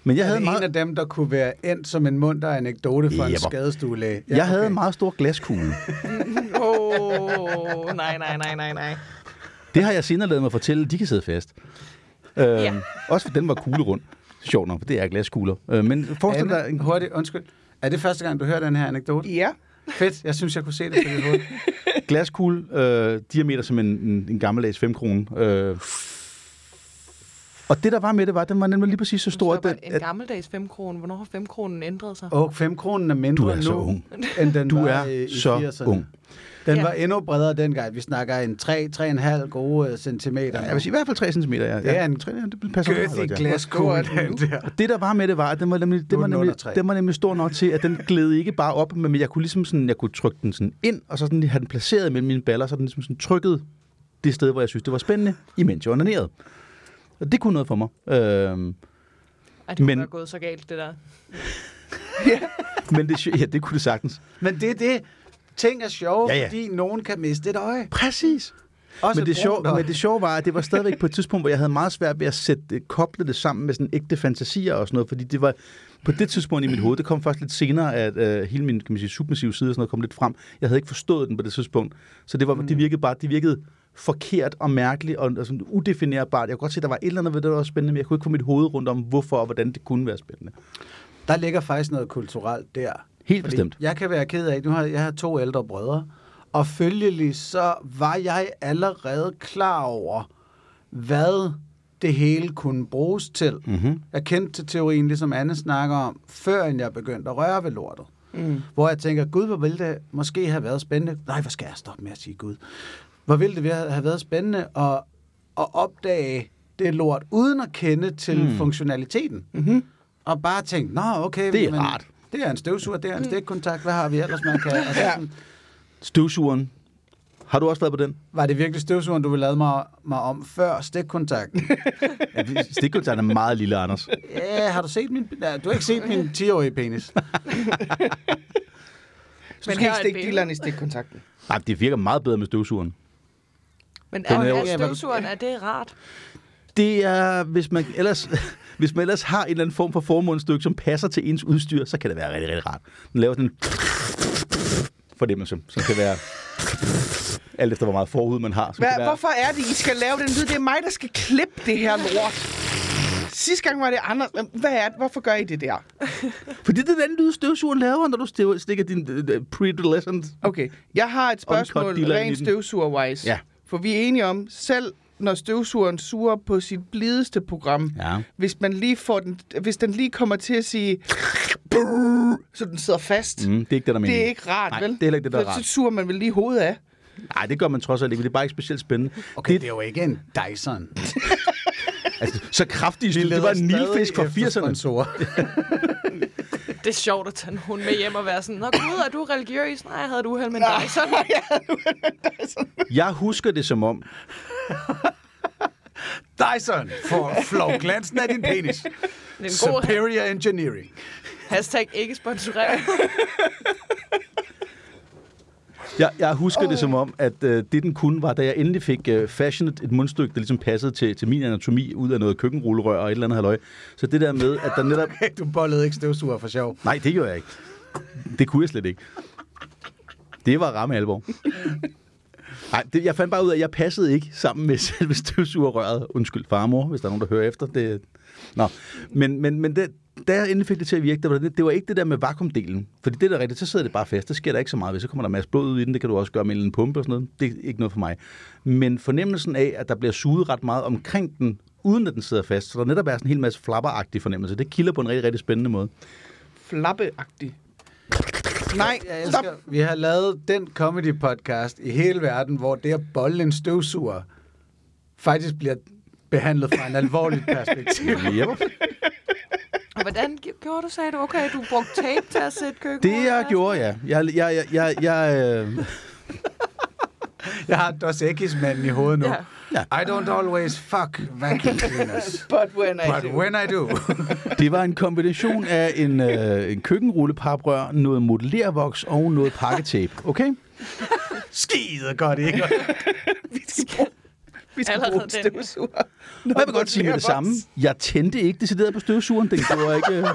Men jeg havde er det meget, en af dem, der kunne være endt som en munter anekdote for en skadestuelæge? jeg havde en meget stor glaskugle. Åh, oh, nej, nej, nej, nej, nej. Det har jeg senere lavet mig fortælle, de kan sidde fast. Øh, Ja. Også for den var kuglerund. Sjovt nok, for det er glaskugler. Øh, men forestil dig... Anne, hurtigt, undskyld. Er det første gang, du hører den her anekdote? Ja. Fedt, jeg synes, jeg kunne se det på dit hoved. glaskugle, øh, diameter som en, en, en gammeldags 5 krone. Øh. Og det, der var med det, var, at den var nemlig lige præcis så stor, at, den, en at gammeldags 5 kroner. Hvornår har 5 kronen ændret sig? Og 5 kronen er mindre du er nu, så ung. end den Du var er i, i så 80'erne. ung. Den Ja. var endnu bredere dengang. Vi snakker en 3-3,5 gode øh, centimeter. Jeg vil sige i hvert fald 3 cm. Ja. Det er en tre, det passer godt, ja. glaskugle, er der. Det, der var med det, var, at den var nemlig, den var nemlig, den var nemlig stor nok til, at den gled ikke bare op, men jeg kunne ligesom sådan, jeg kunne trykke den sådan ind, og så sådan have den placeret mellem mine baller, så den ligesom sådan trykket det sted, hvor jeg synes, det var spændende, imens jeg onanerede. Og det kunne noget for mig. Øhm, Ej, det Men- gået så galt, det der. men det, ja, det kunne det sagtens. Men det er det. Ting er sjove, Ja, ja, fordi nogen kan miste et øje. Præcis. Også Men det, et sjove, men det sjove var, at det var stadigvæk på et tidspunkt, hvor jeg havde meget svært ved at sætte, det- koble det sammen med sådan ægte fantasier og sådan noget, fordi det var på det tidspunkt i mit hoved, det kom først lidt senere, at øh, hele min kan man sige, submissive side og sådan noget kom lidt frem. Jeg havde ikke forstået den på det tidspunkt, så det, var, mm. det virkede bare, det virkede forkert og mærkeligt og, og sådan udefinerbart. Jeg kunne godt se, at der var et eller andet ved det, der var spændende, men jeg kunne ikke få mit hoved rundt om, hvorfor og hvordan det kunne være spændende. Der ligger faktisk noget kulturelt der. Helt bestemt. Jeg kan være ked af, nu har jeg har to ældre brødre, og følgelig så var jeg allerede klar over, hvad det hele kunne bruges til. Mm-hmm. Jeg kendte til teorien, ligesom Anne snakker om, før jeg begyndte at røre ved lortet. Mm. Hvor jeg tænker, gud, hvor ville det måske have været spændende. Nej, hvor skal jeg stoppe med at sige gud. Hvor ville det være- have været spændende at, at opdage det lort, uden at kende til mm. funktionaliteten. Mm-hmm. Og bare tænke, nå, okay. Det er rart. Det er en støvsuger, det er en stikkontakt, hvad har vi ellers, man kan... Altså, Ja. sådan, Støvsugeren. Har du også været på den? var det virkelig støvsugeren, du ville lade mig, mig om før stikkontakten? Ja, Stikkontakten er meget lille, Anders. ja, har du set min... Ja, du har ikke set min 10-årige penis. Så Men skal ikke stikke dilleren i stikkontakten. Nej, det virker meget bedre med støvsugeren. Men er, er er støvsugeren, er det rart? Det er, hvis man ellers, hvis man ellers har en eller anden form for formålsstykke, som passer til ens udstyr, så kan det være rigtig, rigtig rart. Den laver sådan en fornemmelse, som kan være alt efter, hvor meget forhud man har. Kan være, hvorfor er det, I skal lave den lyd? Det er mig, der skal klippe det her lort. Sidste gang var det Anders. Men Hvad er det? Hvorfor gør I det der? Fordi det er den lyd, støvsugeren laver, når du støv- stikker din uh, pre-adolescent. Okay, jeg har et spørgsmål rent støvsuger-wise. Ja. For vi er enige om, selv når støvsugeren suger på sit blideste program, Ja. hvis man lige får den, hvis den lige kommer til at sige, så den sidder fast. Mm, det er ikke det, der Det meningen. er ikke rart, Nej, vel? det er heller ikke det, der er rart. Så suger man vel lige hovedet af. Nej, det gør man trods alt ikke, men det er bare ikke specielt spændende. Okay, det, det er jo ikke en Dyson. altså, så kraftig Vi det var en nilfisk fra efter 80'erne. Det er sjovt at tage en hund med hjem og være sådan, Nå gud, er du religiøs? Nej, jeg havde et uheld med dig. Så Jeg husker det som om, Dyson for flov glansen af din penis. det er en god Superior engineering. hashtag ikke sponsoreret. Jeg, jeg husker oh. det som om, at øh, det den kunne var, da jeg endelig fik øh, fashionet et mundstykke, der ligesom passede til, til min anatomi, ud af noget køkkenrullerør og et eller andet halløj. Så det der med, at der netop... Du bollede ikke støvsuger for sjov. Nej, det gjorde jeg ikke. Det kunne jeg slet ikke. Det var ramme alvor. Nej, det, jeg fandt bare ud af, at jeg passede ikke sammen med selve støvsugerrøret. Undskyld, farmor, hvis der er nogen, der hører efter. Det... Nå, men, men, men det, da jeg endelig fik det til at virke, det var, det, det var ikke det der med vakuumdelen. Fordi det der er rigtigt, så sidder det bare fast. Det sker der ikke så meget ved. Så kommer der en masse blod ud i den. Det kan du også gøre med en pumpe og sådan noget. Det er ikke noget for mig. Men fornemmelsen af, at der bliver suget ret meget omkring den, uden at den sidder fast. Så der netop er sådan en hel masse flapperagtig fornemmelse. Det kilder på en rigtig, rigtig spændende måde. Flappeagtig. Nej, Jeg stop. vi har lavet den comedy podcast i hele verden, hvor det at bolle en støvsuger faktisk bliver behandlet fra en alvorlig perspektiv. Yep. Og hvordan gjorde du, sagde du? Okay, du brugte tape til at sætte køkken. Det jeg gjorde, ja. Jeg, jeg, jeg, jeg, jeg, øh, Jeg har Dos Equis-manden i hovedet nu. Ja. Ja. I don't always fuck vacuum cleaners. But when I But do. when I do. det var en kombination af en, øh, en køkkenrullepaprør, noget modellervoks og noget pakketape. Okay? Skide godt, ikke? Vi skal bruge, vi skal Allerede bruge den. støvsuger. Og jeg vil godt sige med det samme. Jeg tændte ikke decideret på støvsugeren. Den gjorde ikke,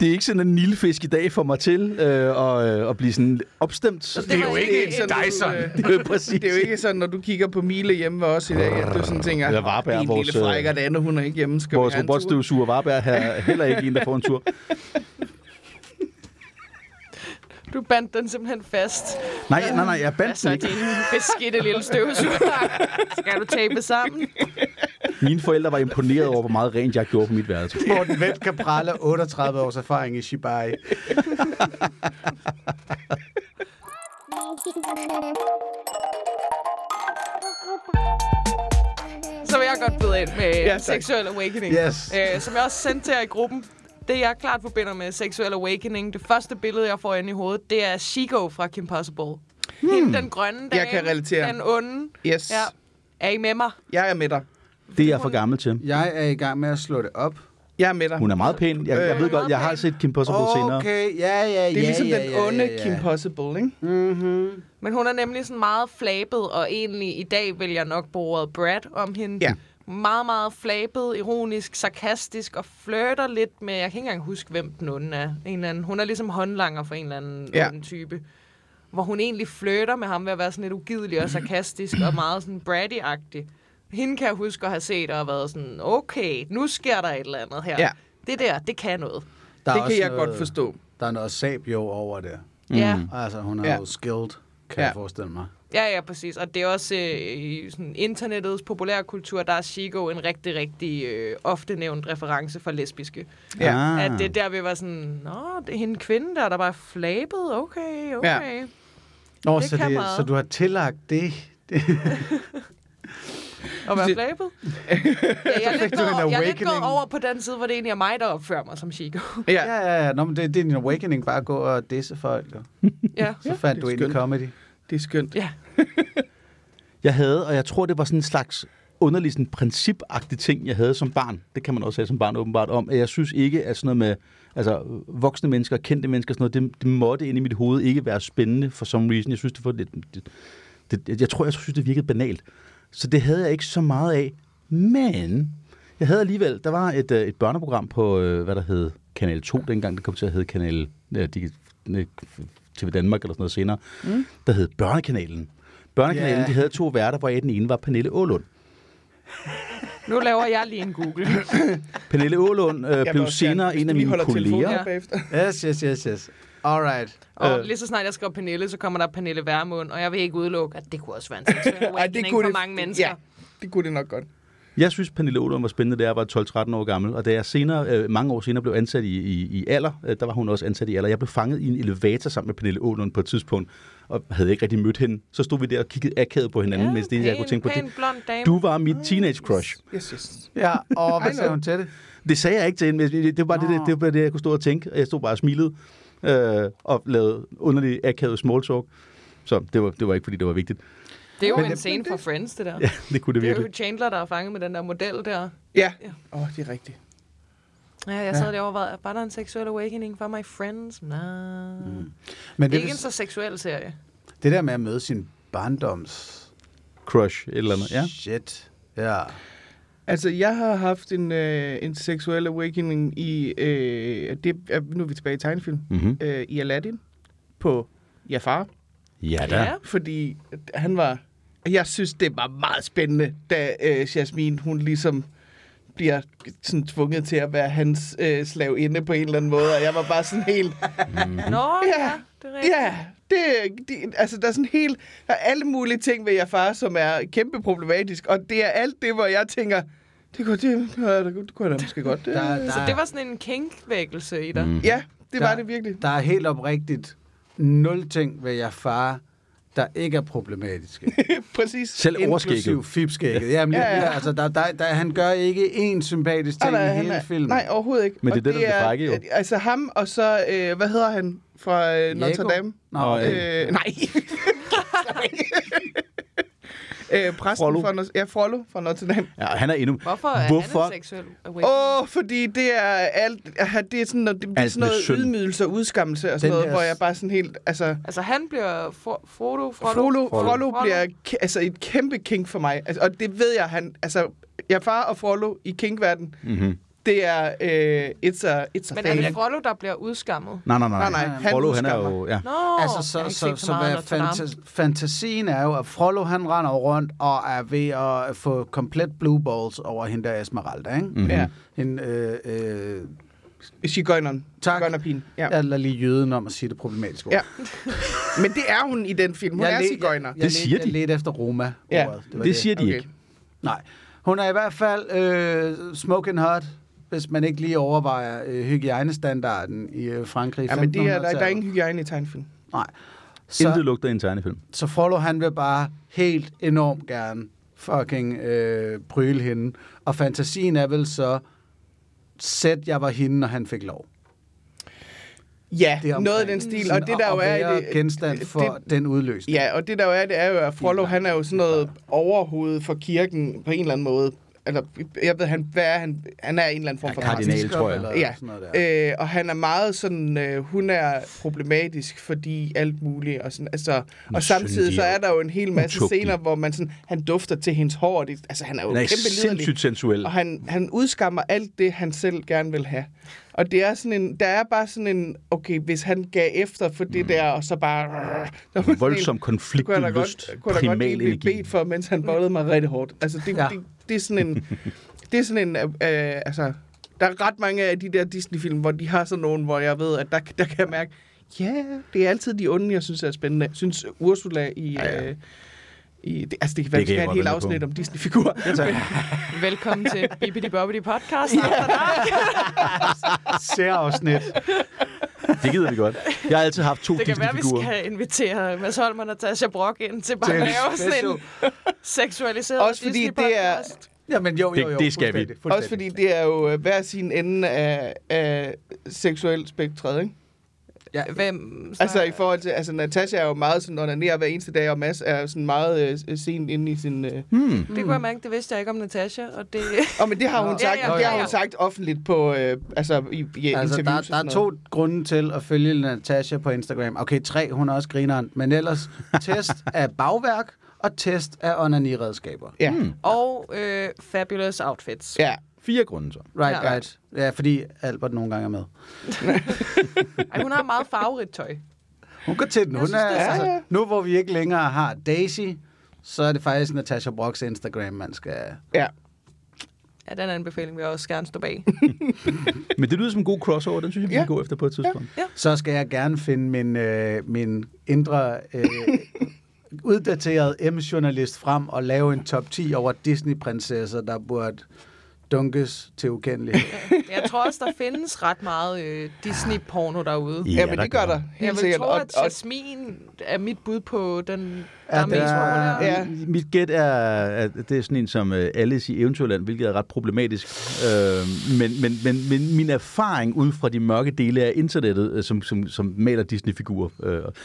det er ikke sådan en nilfisk i dag for mig til øh, og, øh, at blive sådan opstemt. Det er jo ikke en sådan, Dyson. Det er jo præcis. Det er jo ikke sådan, når du kigger på Mile hjemme ved os i dag, at du sådan tænker, Eller Varberg, "Din vores, lille øh, frækker, det andet, hun er ikke hjemme. Skal Vores en tur?" robotstøvsuger Varberg har heller ikke en, der får en tur. Du bandt den simpelthen fast. Nej, nej, nej, jeg bandt Altså, den ikke. din beskidte lille støvsuger. Skal du tape sammen? Mine forældre var imponeret over, hvor meget rent jeg gjorde på mit værelse. Morten Vendt kan prale 38 års erfaring i Shibai. Så vil jeg godt byde ind med Ja, ja, tak. Sexual Awakening. Yes. Øh, som jeg også sendte til jer i gruppen. Det, jeg klart forbinder med Sexual Awakening, det første billede, jeg får ind i hovedet, det er Chico fra Kim Possible. Hmm. Hende, den grønne dame. Jeg kan relatere. Den onde. Yes. Ja. Er I med mig? Jeg er med dig. Det er jeg for gammel til. Jeg er i gang med at slå det op. Jeg er med dig. Hun er meget pæn. Jeg, jeg ved godt, jeg har set Kim Possible senere. Okay, ja, ja, ja. Det er ligesom ja, den ja, onde ja, ja. Kim Possible, ikke? Mm-hmm. Men hun er nemlig sådan meget flabet, og egentlig i dag vil jeg nok bruge ordet Brad om hende. Ja. Meget, meget flabet, ironisk, sarkastisk og flirter lidt med, jeg kan ikke engang huske, hvem den onde er. En eller anden, hun er ligesom håndlanger for en eller anden Ja. ja. type. Hvor hun egentlig flirter med ham ved at være sådan lidt ugidelig og sarkastisk og meget sådan bratty-agtig. Hende kan jeg huske at have set og have været sådan, okay, nu sker der et eller andet her. Ja. Det der, det kan noget. Der er Det kan jeg noget, godt forstå. Der er noget sabio over det. Mm. Ja. Altså, hun er Ja. jo skilled, kan Ja. jeg forestille mig. Ja, ja, præcis. Og det er også øh, i sådan internettets populærkultur, der er Chico en rigtig, rigtig øh, ofte nævnt reference for lesbiske. Ja. At det der vi var sådan, nå, det er hende kvinde der, der bare flabet. Okay, okay. Nå, Det så, kan det, meget. så du har tillagt det. det. Og være Det- flabet. ja, jeg, er lidt en gået, jeg er lidt gået over på den side, hvor det egentlig er mig, der opfører mig som Chico. Ja. Ja, ja, ja. Nå, men det, det er din awakening, bare at gå og disse folk. Jo. ja. Så fandt det du ind i comedy. Det er skønt. ja. Jeg havde, og jeg tror, det var sådan en slags underlig sådan principagtig ting, jeg havde som barn. Det kan man også have som barn åbenbart om. At jeg synes ikke, at sådan noget med altså, voksne mennesker, kendte mennesker, sådan noget, det, det måtte inde i mit hoved ikke være spændende for some reason. Jeg synes, det var lidt... Det, det, jeg tror, jeg synes, det virkede banalt. Så det havde jeg ikke så meget af. Men jeg havde alligevel... Der var et, øh, et børneprogram på, øh, hvad der hed Kanal 2 dengang. Det kom til at hedde Kanal ja, øh, TV Danmark eller sådan noget senere. Mm. Der hed Børnekanalen. Børnekanalen, Ja. de havde to værter, hvor den ene var Pernille Ålund. Nu laver jeg lige en Google. Pernille Ålund øh, blev gerne, senere hvis en af mine kolleger. Yes, yes, yes, yes. All right. Og Øh. lige så snart jeg skriver Pernille, så kommer der Pernille Værmund, og jeg vil ikke udelukke, at det kunne også være en seksuel Ej, awakening for det- mange mennesker. Ja, det kunne det nok godt. Jeg synes, Pernille Ålund var spændende, da jeg var 12-13 år gammel. Og da jeg senere, øh, mange år senere blev ansat i, i, i alder, øh, der var hun også ansat i alder. Jeg blev fanget i en elevator sammen med Pernille Ålund på et tidspunkt, og havde ikke rigtig mødt hende. Så stod vi der og kiggede akavet på hinanden, Ja, mens det eneste, jeg kunne tænke på, pæn, det, blond dame. du var mit teenage crush. Yes, yes. Ja, og hvad sagde hun til det? Det sagde jeg ikke til hende, men det, det var bare det, det, det, var det, jeg kunne stå og tænke. Og jeg stod bare og smilede øh, og lavede underlig akavet small talk. Så det var, det var ikke, fordi det var vigtigt. Det er jo Men en det- scene fra Friends, det der. Ja, det kunne det Det er jo virkelig. Chandler, der er fanget med den der model der. Ja. Ja. Åh, oh, det er rigtigt. Ja, jeg sad derovre, var, var der en seksuel awakening for my friends? Nej. Mm. Men Det er det, ikke en så seksuel serie. det der med at møde sin barndoms... Crush, et eller andet. Ja. Shit. Ja. Altså, jeg har haft en, øh, en seksuel awakening i... Øh, det, nu er vi tilbage i tegnefilm. Mm-hmm. Øh, I Aladdin. På Jafar. Ja da. Ja. Fordi han var... Jeg synes, det var meget spændende, da øh, Jasmine, hun ligesom bliver sådan tvunget til at være hans øh, slavinde på en eller anden måde, og jeg var bare sådan helt, Nå, Ja. ja, det er rigtigt. ja, det, det, altså der er sådan helt, der er alle mulige ting ved jeg far, som er kæmpe problematisk, og det er alt det, hvor jeg tænker, det kunne, det, det, det kunne jeg da måske godt. Der, der, Så det var sådan en kink-vækkelse i dig. Mm. Ja, det Der- var det virkelig. der er helt oprigtigt nul ting ved jeg far, der ikke er problematiske. Præcis. Selv overskægget. Inklusiv fipskægget. Jamen, ja, Ja, ja. ja. Ja, altså, der, der, der, han gør ikke én sympatisk ting Ah, i nej, han hele er- filmen. Nej, overhovedet ikke. Men det er Og det, der er det frække, jo. Altså ham, og så, øh, hvad hedder han fra øh, Notre Dame? Nå, okay. Øh, nej. øh, præsten Frollo. fra, ja, Frollo fra Notre Dame. Ja, han er endnu... Hvorfor er Hvorfor? han seksuel? Åh, oh, fordi det er alt, det er sådan noget, det, det er sådan noget synd. ydmygelse og udskammelse og sådan Den noget, der- hvor jeg bare sådan helt, altså... Altså, han bliver Fro- Frodo, Frodo, Frollo, Frollo. Frollo bliver altså et kæmpe kink for mig. Altså, og det ved jeg, han... Altså, jeg far og Frollo i kinkverden, Mm-hmm. Det er... Øh, it's a, it's a Men er det Frodo, der bliver udskammet? Nej, nej, nej. Nej, nej, han Frollo, han er jo... Ja. Nå, Altså, så, så, så, så meget hvad fanta- fantasien er jo, at Frollo han render rundt og er ved at få komplet blue balls over hende der Esmeralda, ikke? Mm-hmm. Ja. Hende, øh, øh, Sigøjneren. Tak. Sigøjnerpigen. Ja. jeg lader lige jøden om at sige det problematiske ord. Ja. Men det er hun i den film. Hun Jeg er sigøjner. Jeg, jeg, Det siger jeg, de. Jeg ledte efter Roma. Ja. Det, var det siger de Okay. ikke. Nej. Hun er i hvert fald øh, smoking hot, hvis man ikke lige overvejer øh, hygiejnestandarden i øh, Frankrig. i Ja, men det er, der, der er 1500-tallet. ingen hygiejne i tegnefilm. Nej. Intet Så, lugter i en tegnefilm. så Frollo, han vil bare helt enormt gerne fucking øh, pryle hende. Og fantasien er vel så, sæt jeg var hende, når han fik lov. Ja, Det er noget af den stil. sådan Og det der jo er... det, genstand for det, den udløsning. Ja, og det der jo er, det er jo, at Frollo, han er jo sådan noget overhoved for kirken på en eller anden måde. Eller jeg ved, han, hvad er han? Han er en eller anden form Ja, for kardinal, tror jeg. Eller Ja, sådan noget der. Øh, og han er meget sådan, øh, hun er problematisk, fordi alt muligt, og, sådan, altså, og samtidig så er der jo en hel masse utugtig. scener, hvor man sådan, han dufter til hendes hår, og det, altså han er jo Den er kæmpe liderlig. sindssygt sensuel. Og han, han udskammer alt det, han selv gerne vil have. Og det er sådan en, der er bare sådan en, okay, hvis han gav efter for det der, og så bare... Der Voldsom en- konflikt, kunne jeg da lyst, godt, kunne jeg da godt primal blive energi. bedt for, mens han bollede mig rigtig hårdt. Altså, det, ja. det, det er sådan en... Det er sådan en... Øh, øh, altså, der er ret mange af de der Disney-film, hvor de har sådan nogen, hvor jeg ved, at der, der kan jeg mærke, ja, det er altid de onde, jeg synes er spændende. Jeg synes Ursula i... Ja, ja. Øh, i det, altså, det kan være, Det kan et helt med på. afsnit om Disney-figurer. Ja. Velkommen til Bibbidi Bobbidi Podcast. Yeah. Særafsnit. Det gider vi godt. Jeg har altid haft to Det kan være, vi skal invitere Mads Holm og Natasha Brock ind til bare at lave sådan en seksualiseret Også fordi det er- Disney-podcast. Jamen jo, jo, jo. Det- det skal vi. Også fordi det er jo øh, hver sin ende af, af seksuel spektret, ikke? Ja, Hvem Altså i forhold til, altså Natasha er jo meget sådan onanerer hver eneste dag, og Mads er sådan meget øh, sent inde i sin... Øh... Hmm. Det kunne jeg mærke, det vidste jeg ikke om Natasha, og det... Og men det har hun sagt, Ja, ja, det har ja, hun ja. sagt offentligt på, øh, altså i, i Altså, der, der er to grunde til at følge Natasha på Instagram. Okay, tre, hun er også grineren. Men ellers test af bagværk og test af onaniredskaber. Ja, Hmm. og øh, fabulous outfits. ja. Fire grunde så. Right, Ja. right. Ja, fordi Albert nogle gange er med. Ej, hun har meget farverigt tøj. Hun går til den. Jeg Hun synes, er, er altså, så- nu hvor vi ikke længere har Daisy, så er det faktisk Natasha Brocks Instagram, man skal... ja. Ja, den anbefaling vil jeg også gerne stå bag. Men det lyder som en god crossover. Den synes jeg, vi Ja. kan gå efter på et tidspunkt. Så skal jeg gerne finde min, øh, min indre øh, uddaterede M-journalist frem og lave en top 10 over Disney-prinsesser, der burde dunkes til ukendelighed. Jeg tror også, der findes ret meget øh, Disney-porno derude. Ja, men det gør der. Jeg Helt vil sikkert. tro, Og, at og, Jasmin er mit bud på den, der Ja, er det mest populær. Ja. Mit gæt er, at det er sådan en som uh, Alice i Eventyrland, hvilket er ret problematisk. Uh, men, men, men, men min erfaring ud fra de mørke dele af internettet, uh, som, som, som maler Disney-figurer,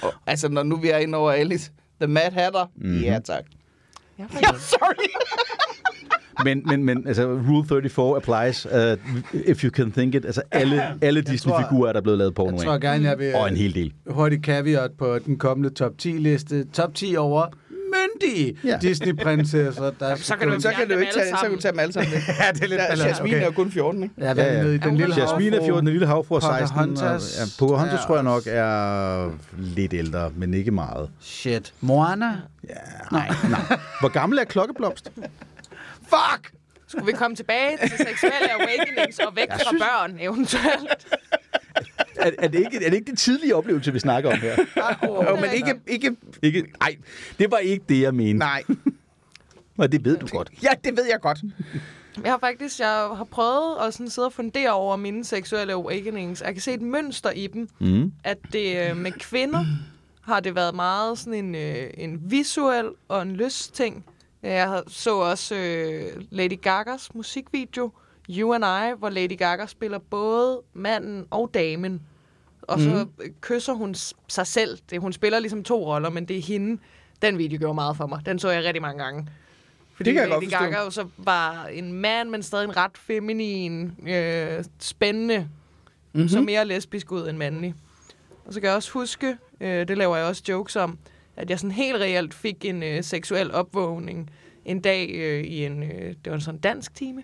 og, altså, når nu vi er inde over Alice, The Mad Hatter, Mhm. mm-hmm. ja tak. Ja, Ja, sorry. Men, men, men altså, Rule 34 applies, uh, if you can think it. Altså, alle, alle Disney-figurer er der blevet lavet porno Jeg tror gerne, jeg vil Og en hel del. hurtigt caveat på den kommende top 10-liste. Top 10 over myndige Ja. Disney-prinsesser. Der så kan du Så kan du ikke tage, så kan du tage dem alle sammen. Ja, det er lidt Der. Jasmine er jo kun 14, ikke? Ja, er Ja, vi ja. nede i? Ja, Den hun lille er- Jasmine er 14, den lille havfru er 16. Og, Pocahontas. ja, Pocahontas Ja. tror jeg nok er lidt ældre, men ikke meget. Shit. Moana? Ja, nej, nej. Hvor gammel er Klokkeblomst? Fuck! Skulle vi komme tilbage til seksuelle awakenings og væk fra børn eventuelt? Er, er, det ikke, er det ikke det tidlige oplevelse, vi snakker om her? Jo, men ikke, ikke... Ikke, nej, det var ikke det, jeg mente. Nej. Og det ved du godt. Ja, det ved jeg godt. Jeg har faktisk jeg har prøvet at sådan sidde og fundere over mine seksuelle awakenings. Jeg kan se et mønster i dem, Mm. at det øh, med kvinder har det været meget sådan en, øh, en visuel og en lystting. Jeg så også øh, Lady Gagas musikvideo, You and I, hvor Lady Gaga spiller både manden og damen. Og så øh, kysser hun sig selv. Det, hun spiller ligesom to roller, men det er hende. Den video gjorde meget for mig. Den så jeg rigtig mange gange. Fordi Det kan jeg Lady godt forstå. Gaga jo så var en mand, men stadig en ret feminin, øh, spændende, Mhm. mm-hmm. så mere lesbisk ud end mandlig. Og så kan jeg også huske, øh, det laver jeg også jokes om, at jeg sådan helt reelt fik en øh, seksuel opvågning en dag øh, i en, øh, det var en sådan dansk time.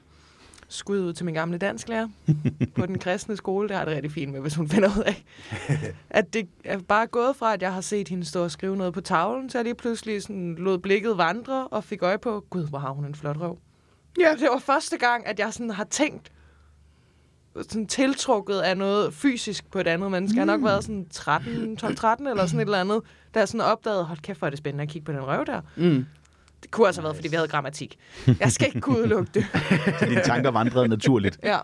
Skud ud til min gamle dansklærer på den kristne skole. Det har det rigtig fint med, hvis hun finder ud af. At det er bare gået fra, at jeg har set hende stå og skrive noget på tavlen, til jeg lige pludselig sådan lod blikket vandre og fik øje på, gud, hvor har hun en flot røv. Ja. Det var første gang, at jeg sådan har tænkt, sådan tiltrukket af noget fysisk på et andet menneske. Jeg har nok været sådan 13, 12-13 eller sådan et eller andet, da jeg sådan opdagede, hold kæft, hvor er det spændende at kigge på den røv der. Mm. Det kunne også have været, fordi vi havde grammatik. Jeg skal ikke kunne udelukke det. Så dine tanker vandrede naturligt. Ja.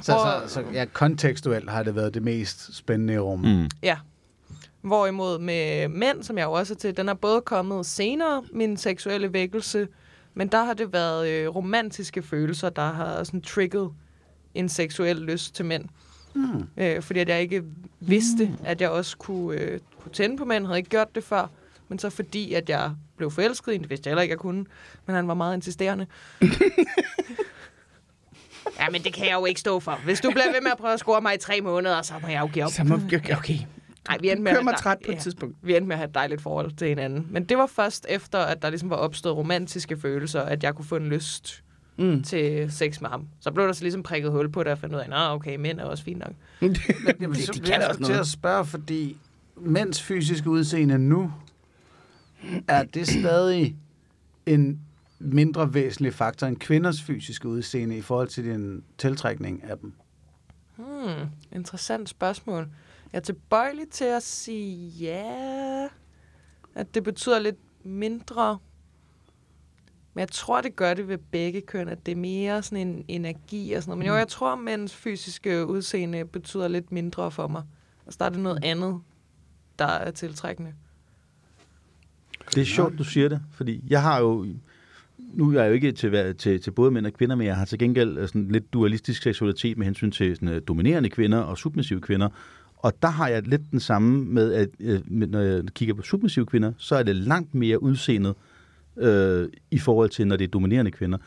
Så, så, så ja, kontekstuelt har det været det mest spændende i rummet. Mm. Ja. Hvorimod med mænd, som jeg jo også er til, den er både kommet senere, min seksuelle vækkelse, men der har det været øh, romantiske følelser, der har sådan trigget en seksuel lyst til mænd. Mm. Øh, fordi at jeg ikke vidste, at jeg også kunne, øh, kunne tænde på mænd, havde ikke gjort det før. Men så fordi, at jeg blev forelsket i en, det vidste jeg heller ikke, jeg kunne, men han var meget insisterende. ja, men det kan jeg jo ikke stå for. Hvis du bliver ved med at prøve at score mig i tre måneder, så må jeg jo give op. Så må, okay, Nej, vi endte med at mig træt på et ja, tidspunkt. Vi endte med at have et dejligt forhold til hinanden. Men det var først efter, at der ligesom var opstået romantiske følelser, at jeg kunne få en lyst Mm. til sex med ham. Så blev der så ligesom prikket hul på det, og fandt ud af, at okay, mænd er også fint nok. Jamen, de så kan bliver jeg også til noget. at spørge, fordi mænds fysiske udseende nu, er det stadig en mindre væsentlig faktor end kvinders fysiske udseende i forhold til din tiltrækning af dem? Hmm, interessant spørgsmål. Jeg er tilbøjelig til at sige ja, at det betyder lidt mindre. Men jeg tror, det gør det ved begge køn, at det er mere sådan en energi og sådan noget. Men jo, jeg tror, at mænds fysiske udseende betyder lidt mindre for mig. Altså, der er det noget andet, der er tiltrækkende. Det er sjovt, du siger det, fordi jeg har jo... Nu er jeg jo ikke til, til, til både mænd og kvinder, men jeg har til gengæld øh, sådan lidt dualistisk seksualitet med hensyn til sådan, øh, dominerende kvinder og submissive kvinder. Og der har jeg lidt den samme med, at øh, når jeg kigger på submissive kvinder, så er det langt mere udseendet øh, i forhold til, når det er dominerende kvinder.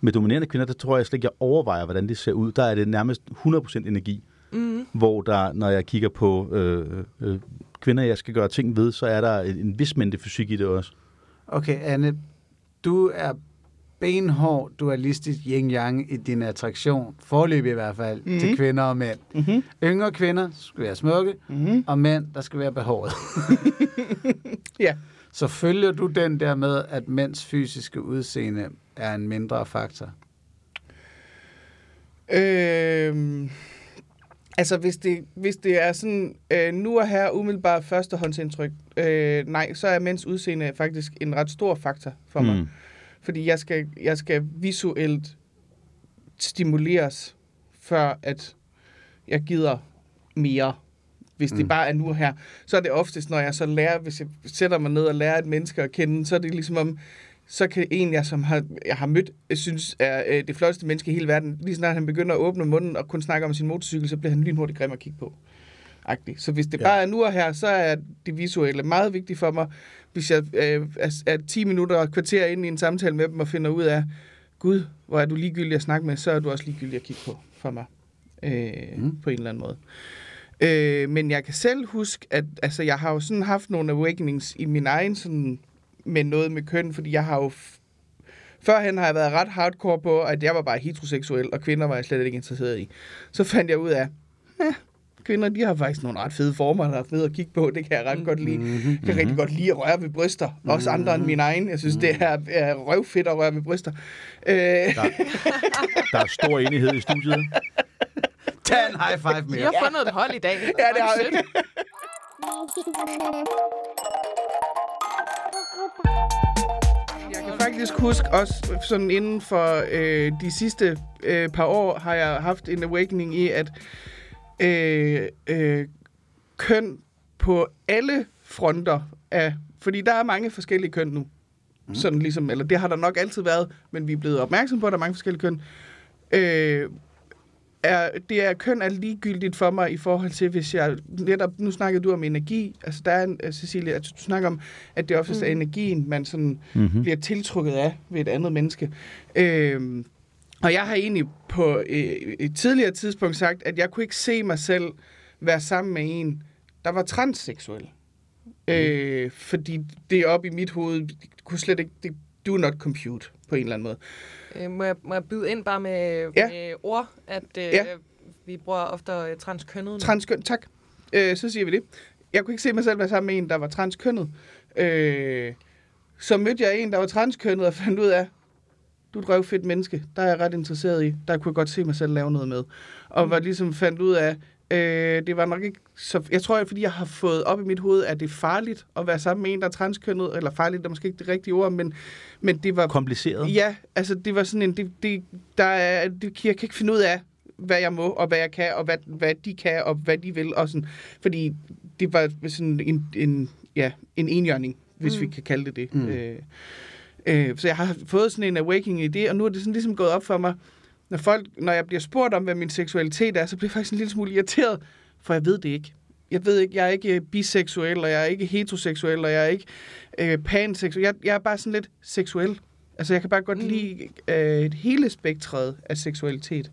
Med dominerende kvinder, der tror jeg slet ikke, jeg overvejer, hvordan det ser ud. Der er det nærmest 100% energi. Mm. Hvor der, når jeg kigger på øh, øh, kvinder, jeg skal gøre ting ved, så er der en, en vis mængde fysik i det også. Okay, Anne, du er benhård dualistisk yin-yang i din attraktion, forløbig i hvert fald, mm-hmm. til kvinder og mænd. Mm-hmm. Yngre kvinder skal være smukke, Mm-hmm. og mænd, der skal være behåret. Ja. Så følger du den der med, at mænds fysiske udseende er en mindre faktor? Øhm, altså, hvis det, hvis det er sådan, øh, nu og her umiddelbart førstehåndsindtryk, øh, nej, så er mænds udseende faktisk en ret stor faktor for mig. Mm. Fordi jeg skal, jeg skal visuelt stimuleres, før at jeg gider mere. Hvis det Mm. bare er nu og her. Så er det oftest, når jeg så lærer, hvis jeg sætter mig ned og lærer et menneske at kende, så er det ligesom om, så kan en, jeg, som har, jeg har mødt, jeg synes er øh, det flotteste menneske i hele verden, lige snart han begynder at åbne munden og kun snakke om sin motorcykel, så bliver han lynhurtigt grim at kigge på. Agtig. Så hvis det Ja. bare er nu og her, så er det visuelle meget vigtigt for mig. Hvis jeg øh, er, er 10 minutter og kvarter inde i en samtale med dem og finder ud af, Gud, hvor er du ligegyldig at snakke med, så er du også ligegyldig at kigge på for mig. Øh, Mm. mm. På en eller anden måde. Øh, men jeg kan selv huske, at altså, jeg har jo sådan haft nogle awakenings i min egen sådan, med noget med køn, fordi jeg har jo... Førhen har jeg været ret hardcore på, at jeg var bare heteroseksuel, og kvinder var jeg slet ikke interesseret i. Så fandt jeg ud af, eh, kvinder, de har faktisk nogle ret fede former, der er fede at kigge på. Det kan jeg ret godt lide. Mm-hmm. Jeg kan rigtig godt lide at røre ved bryster. Også andre end min egen. Jeg synes, det er, er røvfedt at røre ved bryster. Øh, Der er stor enighed i studiet. Tag en high five Vi mere. har fundet et hold i dag. Ja, det har vi. Jeg kan faktisk huske også sådan inden for øh, de sidste øh, par år har jeg haft en awakening i, at øh, øh, køn på alle fronter er... Fordi der er mange forskellige køn nu. Mm. Sådan ligesom, eller det har der nok altid været, men vi er blevet opmærksom på, at der er mange forskellige køn. Øh, er, det er køn er ligegyldigt for mig i forhold til, hvis jeg netop, nu snakkede du om energi, altså der er en, øh, Cecilie, at du snakker om, at det oftest mm. er energien, man sådan Mm-hmm. bliver tiltrukket af ved et andet menneske. Øhm, og jeg har egentlig på øh, et tidligere tidspunkt sagt, at jeg kunne ikke se mig selv være sammen med en, der var transseksuel. Mm. Øh, fordi det op i mit hoved kunne slet ikke, det do not compute på en eller anden måde. Øh, må, jeg, må jeg byde ind bare med, Ja. med ord, at øh, Ja. vi bruger ofte øh, transkønnet. Transkøn, tak. Øh, så siger vi det. Jeg kunne ikke se mig selv være sammen med en, der var transkønnet. Øh, så mødte jeg en, der var transkønnet, og fandt ud af, du er et røvfedt menneske. Der er jeg ret interesseret i. Der kunne jeg godt se mig selv lave noget med. Og var ligesom fandt ud af, øh, det var nok ikke så... Jeg tror, fordi jeg har fået op i mit hoved, at det er farligt at være sammen med en, der er transkønnet. Eller farligt er måske ikke det rigtige ord, men, men det var... Kompliceret. Ja, altså det var sådan en, det, det, der er, det, jeg kan ikke finde ud af, hvad jeg må, og hvad jeg kan, og hvad, hvad de kan, og hvad de vil, og sådan, fordi det var sådan en, en, ja, en enhjørning, hvis mm. vi kan kalde det det. Mm. Mm. Øh, øh, så jeg har fået sådan en awakening i det, og nu er det sådan ligesom gået op for mig, når, folk, når jeg bliver spurgt om, hvad min seksualitet er, så bliver jeg faktisk en lille smule irriteret, for jeg ved det ikke. jeg ved ikke, jeg er ikke biseksuel, og jeg er ikke heteroseksuel, og jeg er ikke øh, panseksuel. Jeg, jeg er bare sådan lidt seksuel. Altså, jeg kan bare godt Mm. lide øh, et hele spektret af seksualitet.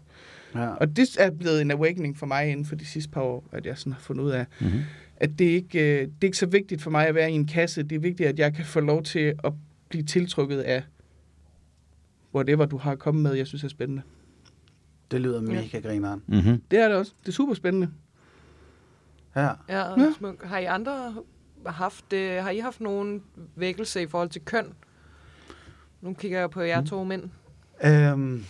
Ja. Og det er blevet en awakening for mig inden for de sidste par år, at jeg sådan har fundet ud af, Mm-hmm. at det ikke øh, det er ikke så vigtigt for mig at være i en kasse. Det er vigtigt, at jeg kan få lov til at blive tiltrukket af whatever du har kommet med, jeg synes er spændende. Det lyder mega grineren. Mm-hmm. Det er det også. Det er super spændende. Ja. Ja, Ja. ja. Har I andre haft, øh, har I haft nogen vækkelse i forhold til køn? Nu kigger jeg på jer to mænd. Øhm,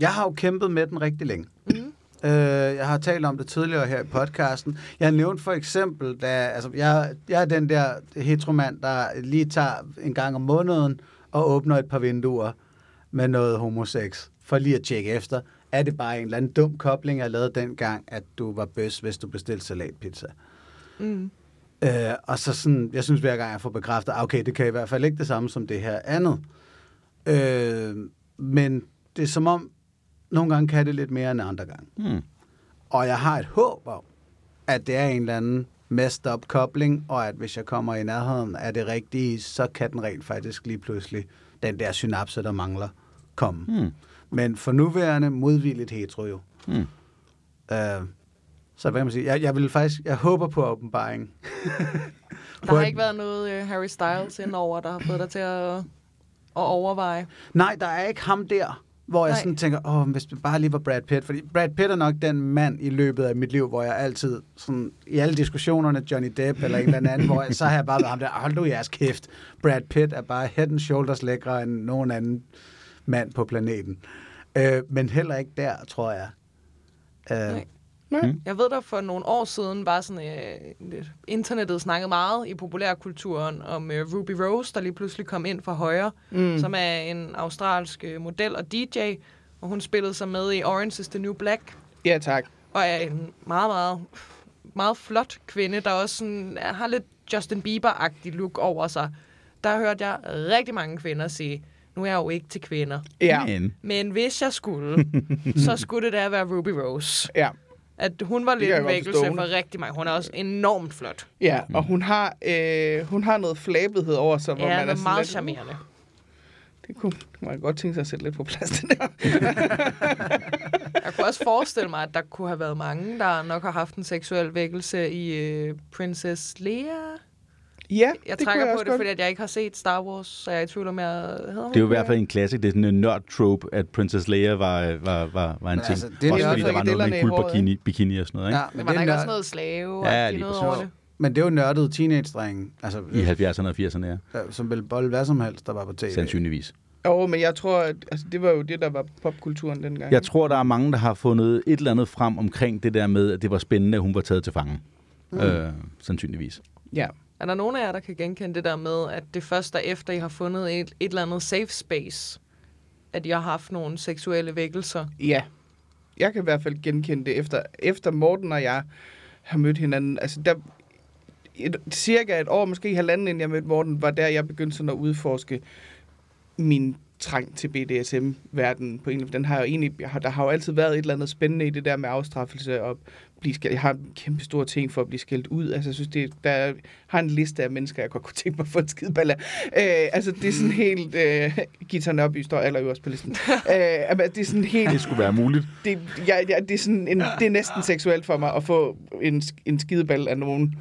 jeg har jo kæmpet med den rigtig længe. Mm. Øh, jeg har talt om det tidligere her i podcasten. Jeg nævnte for eksempel, da altså, jeg, jeg er den der heteromand, der lige tager en gang om måneden og åbner et par vinduer med noget homosex, for lige at tjekke efter. Er det bare en eller anden dum kobling, jeg lavede dengang, at du var bøs, hvis du bestilte salatpizza? Mm. Øh, og så sådan, jeg synes hver gang, jeg får bekræftet, ah, okay, det kan i hvert fald ikke det samme som det her andet. Øh, men det er som om, nogle gange kan det lidt mere end andre gange. Mm. Og jeg har et håb om, at det er en eller anden messed up kobling, og at hvis jeg kommer i nærheden af det rigtige, så kan den rent faktisk lige pludselig, den der synapse, der mangler, komme. Mm. Men for nuværende modvilligt hetero jo. Mm. Øh, så hvad kan man sige? Jeg, jeg vil faktisk, jeg håber på åbenbaring. Der har ikke været noget øh, Harry Styles indover, der har fået dig til at, at overveje. Nej, der er ikke ham der, hvor jeg Nej. sådan tænker, åh, hvis det bare lige var Brad Pitt. Fordi Brad Pitt er nok den mand i løbet af mit liv, hvor jeg altid, sådan, i alle diskussionerne, Johnny Depp eller en eller anden, hvor jeg, så har jeg bare været ham der, hold du jeres kæft. Brad Pitt er bare head and shoulders lækre end nogen anden mand på planeten. Øh, men heller ikke der, tror jeg. Øh, Nej. Nej. Jeg ved, der for nogle år siden var sådan, øh, internettet snakkede meget i populærkulturen om øh, Ruby Rose, der lige pludselig kom ind fra højre, mm. som er en australsk øh, model og DJ, og hun spillede sig med i Orange is the New Black, Ja, tak. og er en meget, meget, meget flot kvinde, der også sådan, har lidt Justin Bieber-agtig look over sig. Der hørte jeg rigtig mange kvinder sige, nu er jeg jo ikke til kvinder, Ja. Men, men hvis jeg skulle, så skulle det da være Ruby Rose. Ja. At hun var lidt en vækkelse for rigtig mange. Hun er også enormt flot. Ja, og hun har, øh, hun har noget flabethed over sig, hvor Ja, man er er meget lidt, charmerende. Det kunne man godt tænke sig at sætte lidt på plads, det der. Jeg kunne også forestille mig, at der kunne have været mange, der nok har haft en seksuel vækkelse i uh, Princess Leia. Ja, Jeg det trækker kunne jeg på også det, godt. fordi at jeg ikke har set Star Wars, så jeg er i tvivl om, jeg hedder det er jo i hvert fald en klassik. Det er sådan en nørd-trope, at Princess Leia var, var, var, var en ting. altså, det er Også jo fordi der var noget med en håret, guldbikini bikini og sådan noget, ikke? ja, Men men, var det der er ikke også noget slave Ja, og lige noget over det? men det er jo nørdede teenage-drenge, altså, I 70'erne og 80'erne, ja. som vil bolle hvad som helst, der var på tv. Sandsynligvis. Jo, men jeg tror, at altså, det var jo det, der var popkulturen dengang. Jeg tror, der er mange, der har fundet et eller andet frem omkring det der med, at det var spændende, at hun var taget til fange. Mm. Øh, sandsynligvis. Ja. Er der nogen af jer, der kan genkende det der med, at det først er efter, I har fundet et, et eller andet safe space, at I har haft nogle seksuelle vækkelser? Ja. Jeg kan i hvert fald genkende det efter, efter Morten og jeg har mødt hinanden. Altså, der, et, cirka et år, måske halvanden, inden jeg mødte Morten, var der, jeg begyndte sådan at udforske min trang til BDSM-verdenen på en Den har jo egentlig, der har jo altid været et eller andet spændende i det der med afstraffelse og blive skældt. Jeg har en kæmpe stor ting for at blive skældt ud. Altså, jeg synes, det, der er- har en liste af mennesker, jeg godt kunne tænke mig at få en skideball af. Øh, altså, det er sådan helt... Øh, Gita Nørby står allerøverst på listen. øh, altså, det er sådan helt Det skulle være muligt. det, ja, ja, det, er sådan en, det er næsten seksuelt for mig at få en, en skideball af nogen.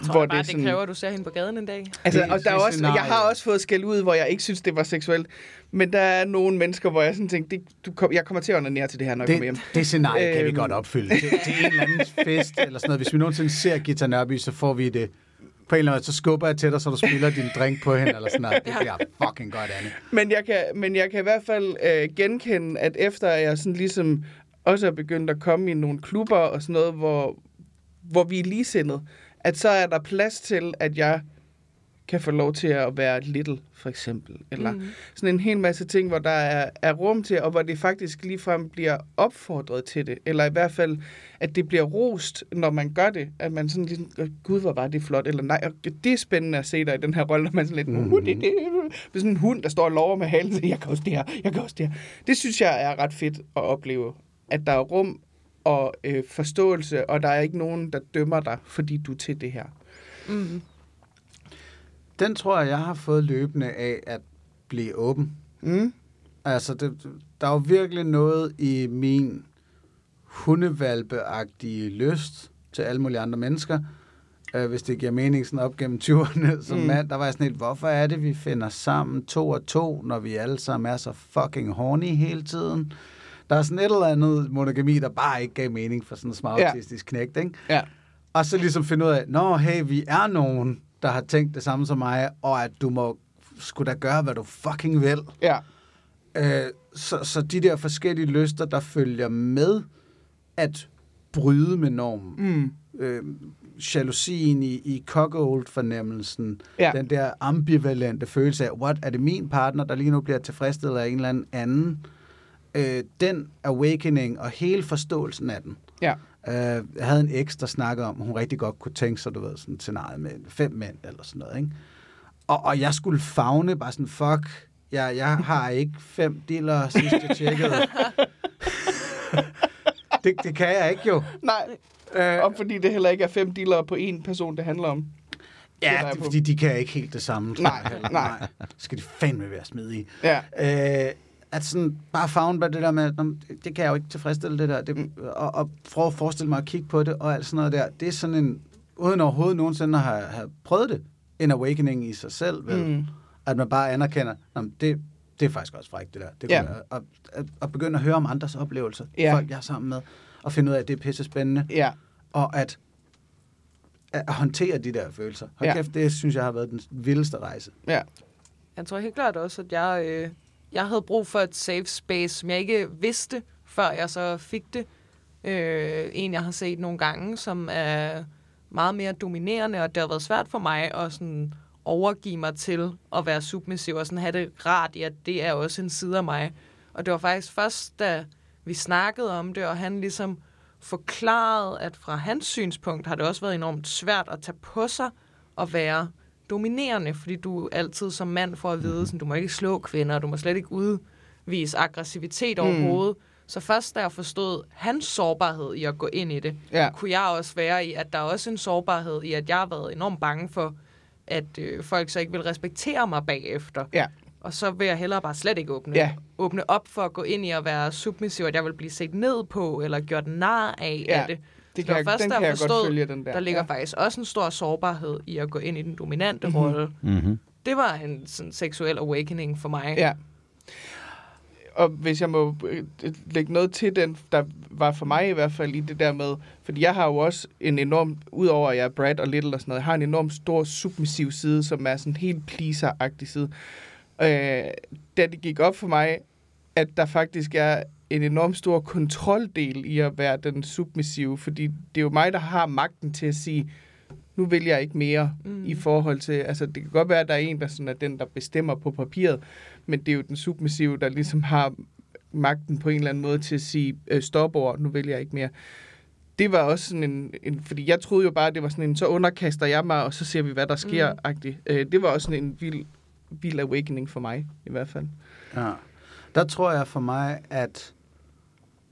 Jeg tror bare, det, det kræver, at du ser hende på gaden en dag. Altså, Det- og der er det også, jeg har også fået skæld ud, hvor jeg ikke synes, det var seksuelt. Men der er nogle mennesker, hvor jeg sådan tænkte, det, du kom, jeg kommer til at onanere til det her, når jeg kommer hjem. Det, det scenarie kan vi Øhm. godt opfylde. Til, til en eller anden fest eller sådan noget. Hvis vi nogensinde ser Gita Nørby, så får vi det på en eller anden måde, så skubber jeg til dig, så du spiller din drink på hende, eller sådan noget. Det bliver fucking godt, Anne. Men jeg kan, men jeg kan i hvert fald øh, genkende, at efter jeg sådan ligesom også er begyndt at komme i nogle klubber og sådan noget, hvor, hvor vi er ligesindede, at så er der plads til, at jeg kan få lov til at være little, for eksempel. Eller mm. sådan en hel masse ting, hvor der er, er rum til, og hvor det faktisk ligefrem bliver opfordret til det. Eller i hvert fald, at det bliver rost, når man gør det. At man sådan ligesom, "Åh, gud, hvor var det flot. Eller nej, og det er spændende at se dig i den her rolle, når man sådan lidt, mm. uh, det, det, det er sådan en hund, der står og lover med halen. Jeg kan også det her, jeg kan også det her. Det synes jeg er ret fedt at opleve. At der er rum og øh, forståelse, og der er ikke nogen, der dømmer dig, fordi du er til det her. Mm. Den tror jeg, jeg har fået løbende af at blive åben. Mm. Altså, det, der er jo virkelig noget i min hundevalpeagtige lyst til alle mulige andre mennesker, øh, hvis det giver mening sådan op gennem 20'erne som Mm. mand, der var jeg sådan lidt, hvorfor er det, vi finder sammen to og to, når vi alle sammen er så fucking horny hele tiden? Der er sådan et eller andet monogami, der bare ikke gav mening for sådan en småautistisk ja. knægt, ikke? Ja. Og så ligesom finde ud af, nå hey, vi er nogen, der har tænkt det samme som mig, og at du må skulle da gøre, hvad du fucking vil. Ja. Øh, så, så de der forskellige lyster, der følger med at bryde med normen. Mm. Øh, jalousien i, i cuckold-fornemmelsen. Ja. Den der ambivalente følelse af, what, er det min partner, der lige nu bliver tilfredsstillet af en eller anden anden? Øh, den awakening og hele forståelsen af den. Ja. Øh, jeg havde en eks, der snakkede om, at hun rigtig godt kunne tænke sig, du ved, sådan et scenarie med fem mænd eller sådan noget, ikke? Og, og jeg skulle fagne bare sådan, fuck, jeg, jeg har ikke fem dealer, sidst jeg tjekkede. det, det kan jeg ikke jo. Nej, Øh, og fordi det heller ikke er fem dealere på én person, det handler om. ja, det, fordi de kan ikke helt det samme. Nej, nej. nej. Skal de fandme være smidige. Ja. Øh, at sådan bare fagne bare det der med, "Nå, det kan jeg jo ikke tilfredsstille det der, det, Mm. og, og prøve at forestille mig at kigge på det, og alt sådan noget der. Det er sådan en, uden overhovedet nogensinde at have, have prøvet det, en awakening i sig selv, vel? Mm. At man bare anerkender, "Nå, men det, det er faktisk også frækt, det der. Det Ja. kunne, at, at, at begynde at høre om andres oplevelser, Ja. folk jeg er sammen med, og finde ud af, at det er pisse spændende, Ja. og at, at håndtere de der følelser. Hold ja. kæft, det synes jeg har været den vildeste rejse. Ja. Jeg tror helt klart også, at jeg, øh, jeg havde brug for et safe space, som jeg ikke vidste, før jeg så fik det. Øh, en, jeg har set nogle gange, som er meget mere dominerende, og det har været svært for mig at sådan overgive mig til at være submissiv og sådan have det rart i, at det er også en side af mig. Og det var faktisk først, da vi snakkede om det, og han ligesom forklarede, at fra hans synspunkt har det også været enormt svært at tage på sig at være dominerende, fordi du altid som mand får at vide, sådan, du må ikke slå kvinder, du må slet ikke udvise aggressivitet Mm. overhovedet. Så først da jeg forstod hans sårbarhed i at gå ind i det, Ja. kunne jeg også være i, at der er også en sårbarhed i, at jeg har været enormt bange for, at øh, folk så ikke vil respektere mig bagefter. Ja. Og så vil jeg hellere bare slet ikke åbne, Ja. åbne op for at gå ind i at være submissiv, at jeg vil blive set ned på, eller gjort nar af, Ja, af det. Det kan, jeg, først, den kan jeg jeg godt forstod, følge, den der. Der ligger ja. faktisk også en stor sårbarhed i at gå ind i den dominante Mhm. mm-hmm. rolle. Mm-hmm. Det var en sådan, seksuel awakening for mig. Ja. Og hvis jeg må øh, lægge noget til den, der var for mig i hvert fald i det der med, fordi jeg har jo også en enorm, udover at jeg er Brad og Little og sådan noget, jeg har en enorm stor submissiv side, som er sådan helt pleaser-agtig side. Øh, da det gik op for mig, at der faktisk er en enorm stor kontroldel i at være den submissive, fordi det er jo mig, der har magten til at sige, nu vil jeg ikke mere mm. I forhold til, altså det kan godt være, at der er en, der sådan er den, der bestemmer på papiret, men det er jo den submissive, der ligesom har magten på en eller anden måde til at sige, øh, stop over, nu vil jeg ikke mere. Det var også sådan en, en, fordi jeg troede jo bare, det var sådan en, så underkaster jeg mig, og så ser vi, hvad der sker, Mm. agtigt. Øh, det var også sådan en vild, vild awakening for mig, i hvert fald. Ja. Der tror jeg for mig, at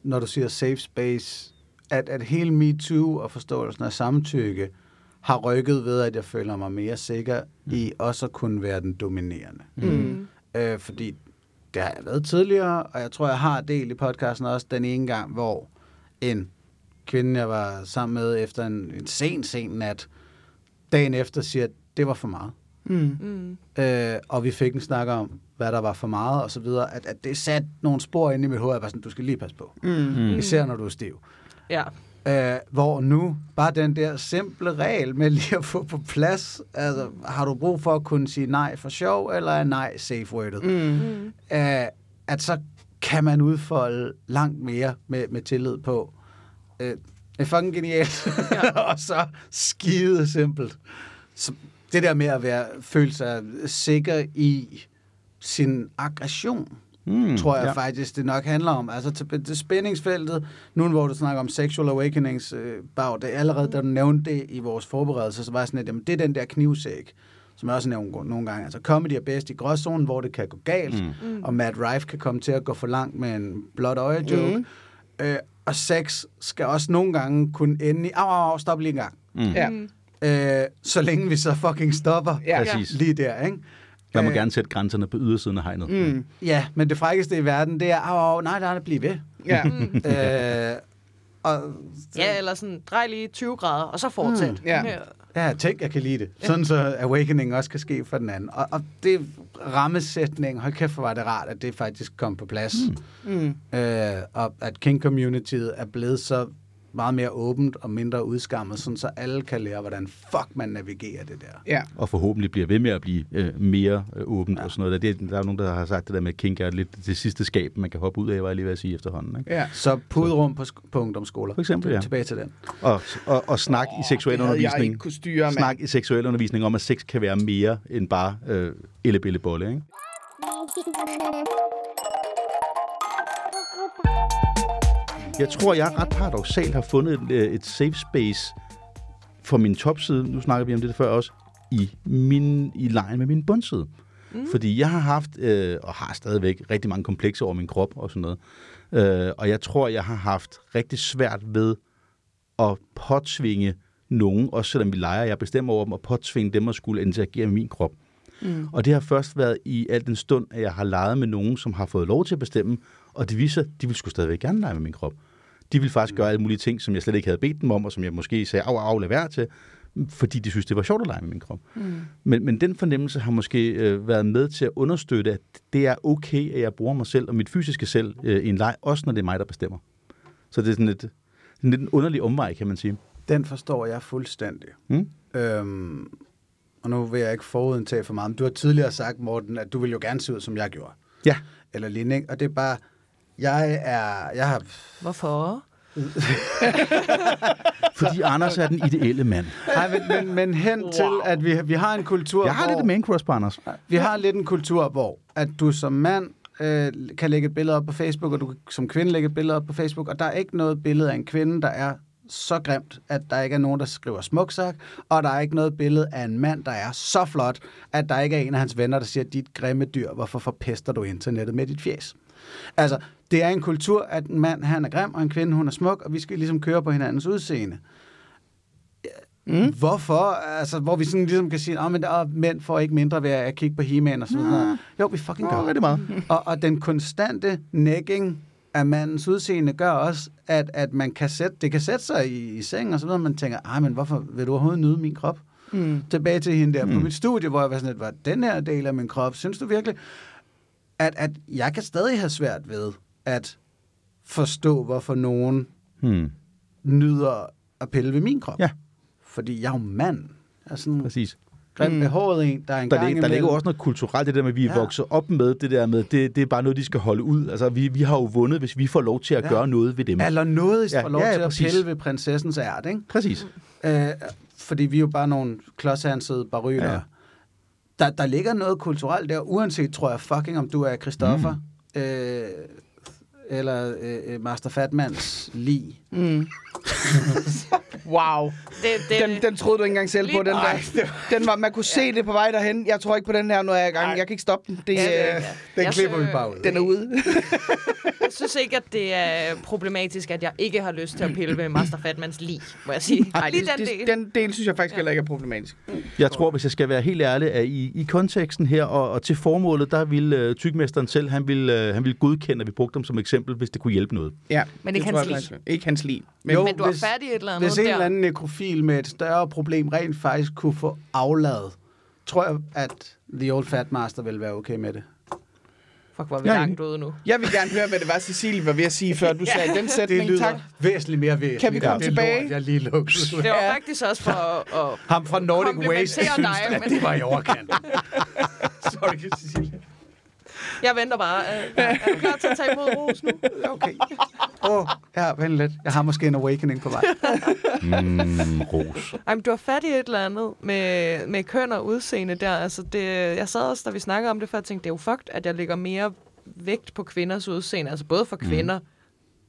når du siger safe space, at, at hele MeToo og forståelsen af samtykke har rykket ved, at jeg føler mig mere sikker mm. i også at kunne være den dominerende. Mm. Øh, fordi det har jeg været tidligere, og jeg tror, jeg har del i podcasten også den ene gang, hvor en kvinde, jeg var sammen med efter en, en sen, sen nat, dagen efter siger, at det var for meget. Mm. Mm. Øh, og vi fik en snak om, hvad der var for meget og så videre, at, at det satte nogle spor ind i mit hoved, at jeg var sådan, du skal lige passe på. Mm. Mm. Især når du er stiv. Ja. Øh, hvor nu, bare den der simple regel med lige at få på plads, altså, har du brug for at kunne sige nej for sjov, eller er nej safe worded? Mm. Mm. Øh, at så kan man udfolde langt mere med, med tillid på. Øh, det er fucking genialt. og så skide simpelt. Så det der med at være, føle sig sikker i sin aggression, Mm. tror jeg ja. faktisk, det nok handler om. Altså til, til spændingsfeltet, nu hvor du snakker om sexual awakenings, øh, bag, det er allerede, da du nævnte det i vores forberedelse, så var jeg sådan, at jamen, det er den der knivsæk, som jeg også nævnt nogle gange. Altså comedy er bedst i gråzonen, hvor det kan gå galt, Mm. mm. og Matt Rife kan komme til at gå for langt med en blot øje joke. Mm. Mm. Øh, Og sex skal også nogle gange kunne ende i, au, au, au, stop lige en gang. Ja. Øh, så længe vi så fucking stopper Ja. Præcis. lige der, ikke? Man må Øh, gerne sætte grænserne på ydersiden af hegnet. Mm. Ja, men det frækkeste i verden, det er, au, au, nej, nej, det bliver ved. Ja. øh, og, Ja, eller sådan, drej lige 20 grader, og så fortsæt. Mm, ja. ja, tænk, jeg kan lide det. Sådan så awakening også kan ske for den anden. Og, og det rammesætning, hold kæft, hvor var det rart, at det faktisk kom på plads. Mm. Øh, og at King-communityet er blevet så meget mere åbent og mindre udskammet, sådan så alle kan lære, hvordan fuck man navigerer det der. Ja. Og forhåbentlig bliver ved med at blive øh, mere øh, åbent ja. og sådan noget. Der, det, der er nogen, der har sagt det der med, at kink er lidt det sidste skab, man kan hoppe ud af, var jeg lige ved at sige efterhånden. Ikke? Ja. Så puderum på, på ungdomsskoler. For eksempel, ja. Tilbage til den. Og, og, og snak i seksuel undervisning. ikke styre. Snak i seksuel undervisning om, at sex kan være mere end bare øh, ellebillebolle, ikke? Jeg tror, jeg ret paradoxalt har fundet et, øh, et safe space for min topside, nu snakker vi om det før også, i, min, i lejen med min bundside. Mm. Fordi jeg har haft, øh, og har stadigvæk, rigtig mange komplekser over min krop og sådan noget. Øh, og jeg tror, jeg har haft rigtig svært ved at påtvinge nogen, også selvom vi leger, jeg bestemmer over dem, og påtvinge dem at skulle interagere med min krop. Mm. Og det har først været i al den stund, at jeg har leget med nogen, som har fået lov til at bestemme, og det viser, de vil sgu stadigvæk gerne lege med min krop. De vil faktisk gøre alle mulige ting, som jeg slet ikke havde bedt dem om, og som jeg måske sagde, af, af, lad være til, fordi de synes, det var sjovt at lege med min krop. Mm. Men, men den fornemmelse har måske øh, været med til at understøtte, at det er okay, at jeg bruger mig selv og mit fysiske selv øh, i en leg, også når det er mig, der bestemmer. Så det er sådan lidt, sådan lidt en underlig omvej, kan man sige. Den forstår jeg fuldstændig. Mm? Øhm, og nu vil jeg ikke forudindtage for meget, men du har tidligere sagt, Morten, at du vil jo gerne se ud, som jeg gjorde. Ja. Eller lignende, ikke? Og det er bare, jeg er, jeg har, Hvorfor? Fordi Anders er den ideelle mand. nej, men, men, men hen wow. til, at vi, vi har en kultur, Jeg har hvor, lidt man crush på Anders. vi har lidt en kultur, hvor at du som mand øh, kan lægge et billede op på Facebook, og du som kvinde lægge et billede op på Facebook, og der er ikke noget billede af en kvinde, der er så grimt, at der ikke er nogen, der skriver smuksak, og der er ikke noget billede af en mand, der er så flot, at der ikke er en af hans venner, der siger, dit grimme dyr, hvorfor forpester du internettet med dit fjes? Altså, det er en kultur, at en mand, han er grim, og en kvinde, hun er smuk, og vi skal ligesom køre på hinandens udseende. Mm. Hvorfor? Altså, hvor vi sådan ligesom kan sige, at men der, mænd får ikke mindre ved at kigge på he og sådan noget. Jo, vi fucking gør. Nå, rigtig meget. Og, og den konstante nægging af mandens udseende gør også, at, at man kan sætte, det kan sætte sig i, i seng og så videre, man tænker, ej, men hvorfor vil du overhovedet nyde min krop? Mm. Tilbage til hende der mm. på mit studie, hvor jeg var sådan lidt, var den her del af min krop, synes du virkelig, at, at jeg kan stadig have svært ved at forstå, hvorfor nogen Hmm. nyder at pille ved min krop? Ja. Fordi jeg er jo mand. Jeg er sådan Præcis. grimt behåret en, der er en Der, gang der ligger jo også noget kulturelt, det der med, at vi er Ja. vokset op med det der med, det, det er bare noget, de skal holde ud. Altså, vi, vi har jo vundet, hvis vi får lov til at Ja. gøre noget ved dem. Eller noget, Ja, får lov ja, ja, til at præcis. pille ved prinsessens ært, ikke? Præcis. Øh, fordi vi er jo bare nogle klodshansede baryler. Ja. Ja. Der, der ligger noget kulturelt der, uanset, tror jeg, fucking om du er Christoffer, mm. øh, eller øh, Master Fatmans lig. Mm. wow. Det, det, Den, den troede du ikke engang selv på, den der. Den var, man kunne se det på vej derhen. Jeg tror ikke på den her, når jeg er i gang. Jeg kan ikke stoppe den. Det, Ja, ja, ja. Den Jeg klipper vi bare ud. den er ude. Jeg synes ikke, at det er problematisk, at jeg ikke har lyst til at pille ved Master Fatmans lig, må jeg sige. Nej, Lige det, den det, del. den del synes jeg faktisk heller ikke er problematisk. Jeg tror, hvis jeg skal være helt ærlig, at i, i konteksten her og, og til formålet, der ville øh, tykmesteren selv, han ville, øh, han ville godkende, at vi brugte dem som eksempel, hvis det kunne hjælpe noget. Ja, Men det ikke hans faktisk. Ikke hans lig. Men, Jo, Men du fat i et eller andet en der. eller anden nekrofil med et større problem rent faktisk kunne få afladet, tror jeg, at The Old Fat Master vil være okay med det. Fuck, hvor er vi Ja, langt ude nu. jeg vil gerne høre, hvad det var, Cecilie var ved at sige, før du sagde den Det sætning. lyder Tak. væsentligt mere væsentligt. Kan vi komme det tilbage? Lort, jeg lige lukkede. Det var faktisk også for at... at Ham fra Nordic Waste synes, dig, at men- det var i overkant. Sorry, Cecilie. Jeg venter bare. Øh, Er du klar til at tage imod ros nu? Okay. Åh, oh, ja, vent lidt. Jeg har måske en awakening på vej. Mm, ros. Ej, men du har fat i et eller andet med, med køn og udseende der. Altså det, jeg sad også, da vi snakkede om det før, og tænkte, det er jo fucked, at jeg lægger mere vægt på kvinders udseende. Altså både for kvinder, mm.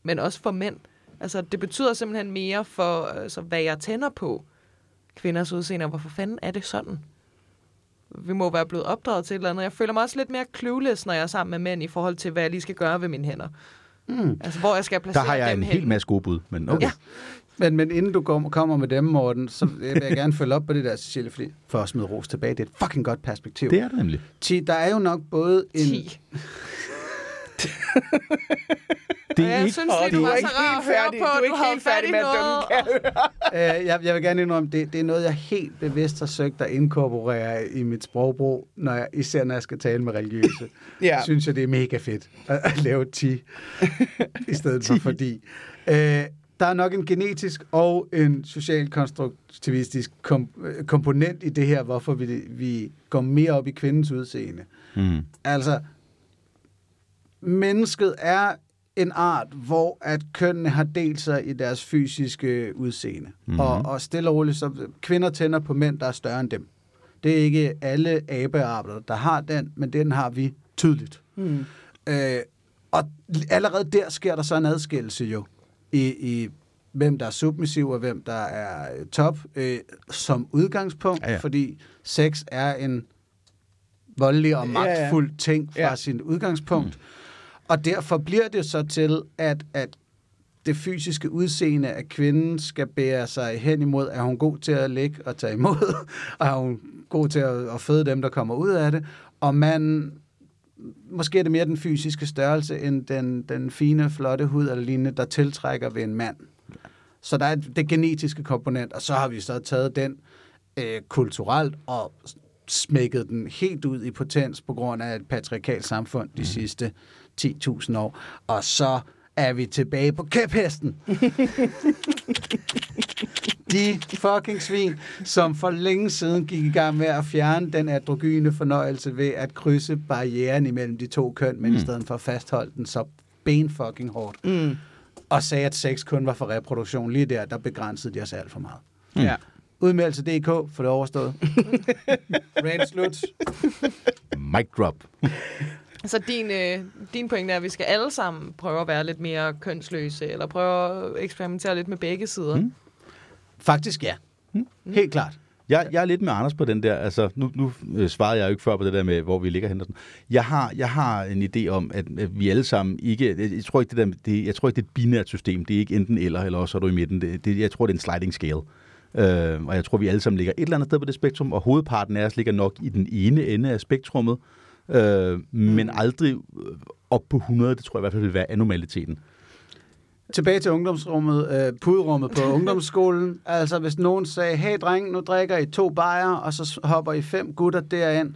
men også for mænd. Altså det betyder simpelthen mere for, altså, hvad jeg tænder på kvinders udseende. Og hvorfor fanden er det sådan? Vi må være blevet opdraget til et eller andet. Jeg føler mig også lidt mere clueless, når jeg er sammen med mænd, i forhold til, hvad jeg lige skal gøre ved mine hænder. Mm. Altså, hvor jeg skal Der placere har jeg dem en hel masse gode bud, men okay. Ja. Men, men inden du går, kommer med dem, Morten, så vil jeg gerne følge op på det der, Cecilie, fordi for at smide ros tilbage, det er et fucking godt perspektiv. Det er det nemlig. Ti, der er jo nok både en... 10. Det er jeg ikke, synes lige, du er var så rar at høre færdig. på, Du er ikke du helt færdig med at dømme, noget. Øh, jeg, jeg vil gerne indrømme, det, det er noget, jeg helt bevidst har søgt at inkorporere i mit sprogbrug, når jeg, især når jeg skal tale med religiøse. Ja. synes jeg, det er mega fedt at, at lave 10 i stedet for fordi. Øh, der er nok en genetisk og en socialkonstruktivistisk kom, øh, komponent i det her, hvorfor vi, vi går mere op i kvindens udseende. mm. Altså, mennesket er en art, hvor at kønnene har delt sig i deres fysiske udseende. Mhm. Mm-hmm. Og, og stille og roligt, så kvinder tænder på mænd, der er større end dem. Det er ikke alle abearter, der har den, men den har vi tydeligt. Mm. Øh, og allerede der sker der så en adskillelse jo, i, i hvem der er submissiv og hvem der er øh, top, øh, som udgangspunkt, Ja, ja, ja. ja. fordi sex er en voldelig og Ja, ja. magtfuld ting fra Ja. ja. sin udgangspunkt. Mm. Og derfor bliver det så til, at, at det fysiske udseende af kvinden skal bære sig hen imod, er hun god til at ligge og tage imod, og er hun god til at, at føde dem, der kommer ud af det, og man måske er det mere den fysiske størrelse, end den, den fine, flotte hud eller lignende, der tiltrækker ved en mand. Så der er det genetiske komponent, og så har vi så taget den øh, kulturelt og smækket den helt ud i potens på grund af et patriarkalt samfund de sidste 10.000 år. Og så er vi tilbage på kæphesten. De fucking svin, som for længe siden gik i gang med at fjerne den androgyne fornøjelse ved at krydse barrieren imellem de to køn, men mm. i stedet for at fastholde den så ben fucking hårdt. Mm. Og sagde, at sex kun var for reproduktion. Lige der, der begrænsede de os alt for meget. Ja. Udmeldelse.dk for det overstået. Rand slut. Mic drop. Så din, øh, din pointe er, at vi skal alle sammen prøve at være lidt mere kønsløse, eller prøve at eksperimentere lidt med begge sider. Mm. Faktisk ja. Helt klart. Jeg, jeg er lidt med Anders på den der. Altså, nu, nu øh, svarede jeg jo ikke før på det der med, hvor vi ligger hen. og sådan. Jeg har, jeg har en idé om, at, at vi alle sammen ikke... Jeg, jeg tror ikke, det der, det, jeg tror ikke, det er et binært system. Det er ikke enten eller, eller også er du i midten. Det, det, jeg tror, det er en sliding scale. Øh, og jeg tror, vi alle sammen ligger et eller andet sted på det spektrum, og hovedparten af os ligger nok i den ene ende af spektrummet, øh, men aldrig øh, op på 100. Det tror jeg i hvert fald vil være anormaliteten. Tilbage til ungdomsrummet, øh, puderummet på ungdomsskolen. Altså, hvis nogen sagde, hey dreng, nu drikker I to bajer, og så hopper I fem gutter derind.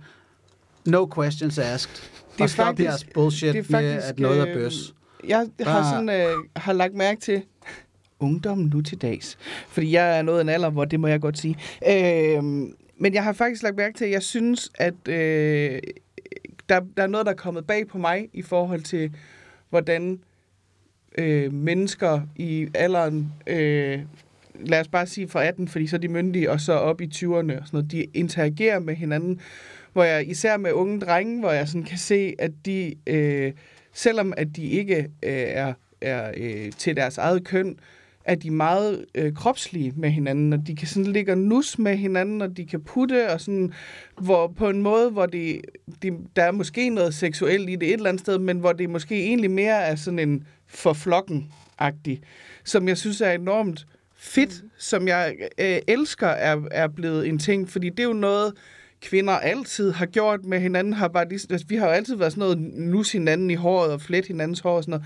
No questions asked. Det er faktisk- jeres bullshit det er med, faktisk, at noget er øh, bøs. Jeg har, Bare- sådan, øh, har lagt mærke til ungdommen nu til dags. Fordi jeg er nået af en alder, hvor det må jeg godt sige. Øh, men jeg har faktisk lagt mærke til, at jeg synes, at øh, der, der er noget, der er kommet bag på mig i forhold til, hvordan øh, mennesker i alderen, øh, lad os bare sige fra 18, fordi så er de myndige, og så op i 20'erne og sådan noget, de interagerer med hinanden, hvor jeg især med unge drenge, hvor jeg sådan kan se, at de, øh, selvom at de ikke øh, er, er øh, til deres eget køn, er de meget øh, kropslige med hinanden, og de kan sådan ligge og nus med hinanden, og de kan putte, og sådan, hvor på en måde, hvor det, det, der er måske noget seksuelt i det et eller andet sted, men hvor det måske egentlig mere er sådan en for som jeg synes er enormt fedt, som jeg øh, elsker, er, er blevet en ting, fordi det er jo noget, kvinder altid har gjort med hinanden, har bare lige, altså, vi har jo altid været sådan noget nus hinanden i håret og flet hinandens hår og sådan noget,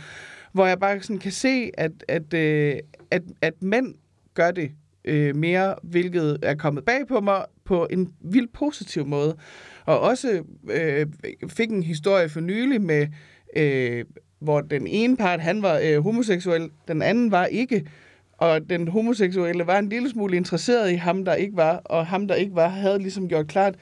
hvor jeg bare sådan kan se, at, at, øh, at, at mænd gør det øh, mere, hvilket er kommet bag på mig på en vildt positiv måde. Og også øh, fik en historie for nylig med, øh, hvor den ene part, han var øh, homoseksuel, den anden var ikke, og den homoseksuelle var en lille smule interesseret i ham, der ikke var, og ham, der ikke var, havde ligesom gjort klart,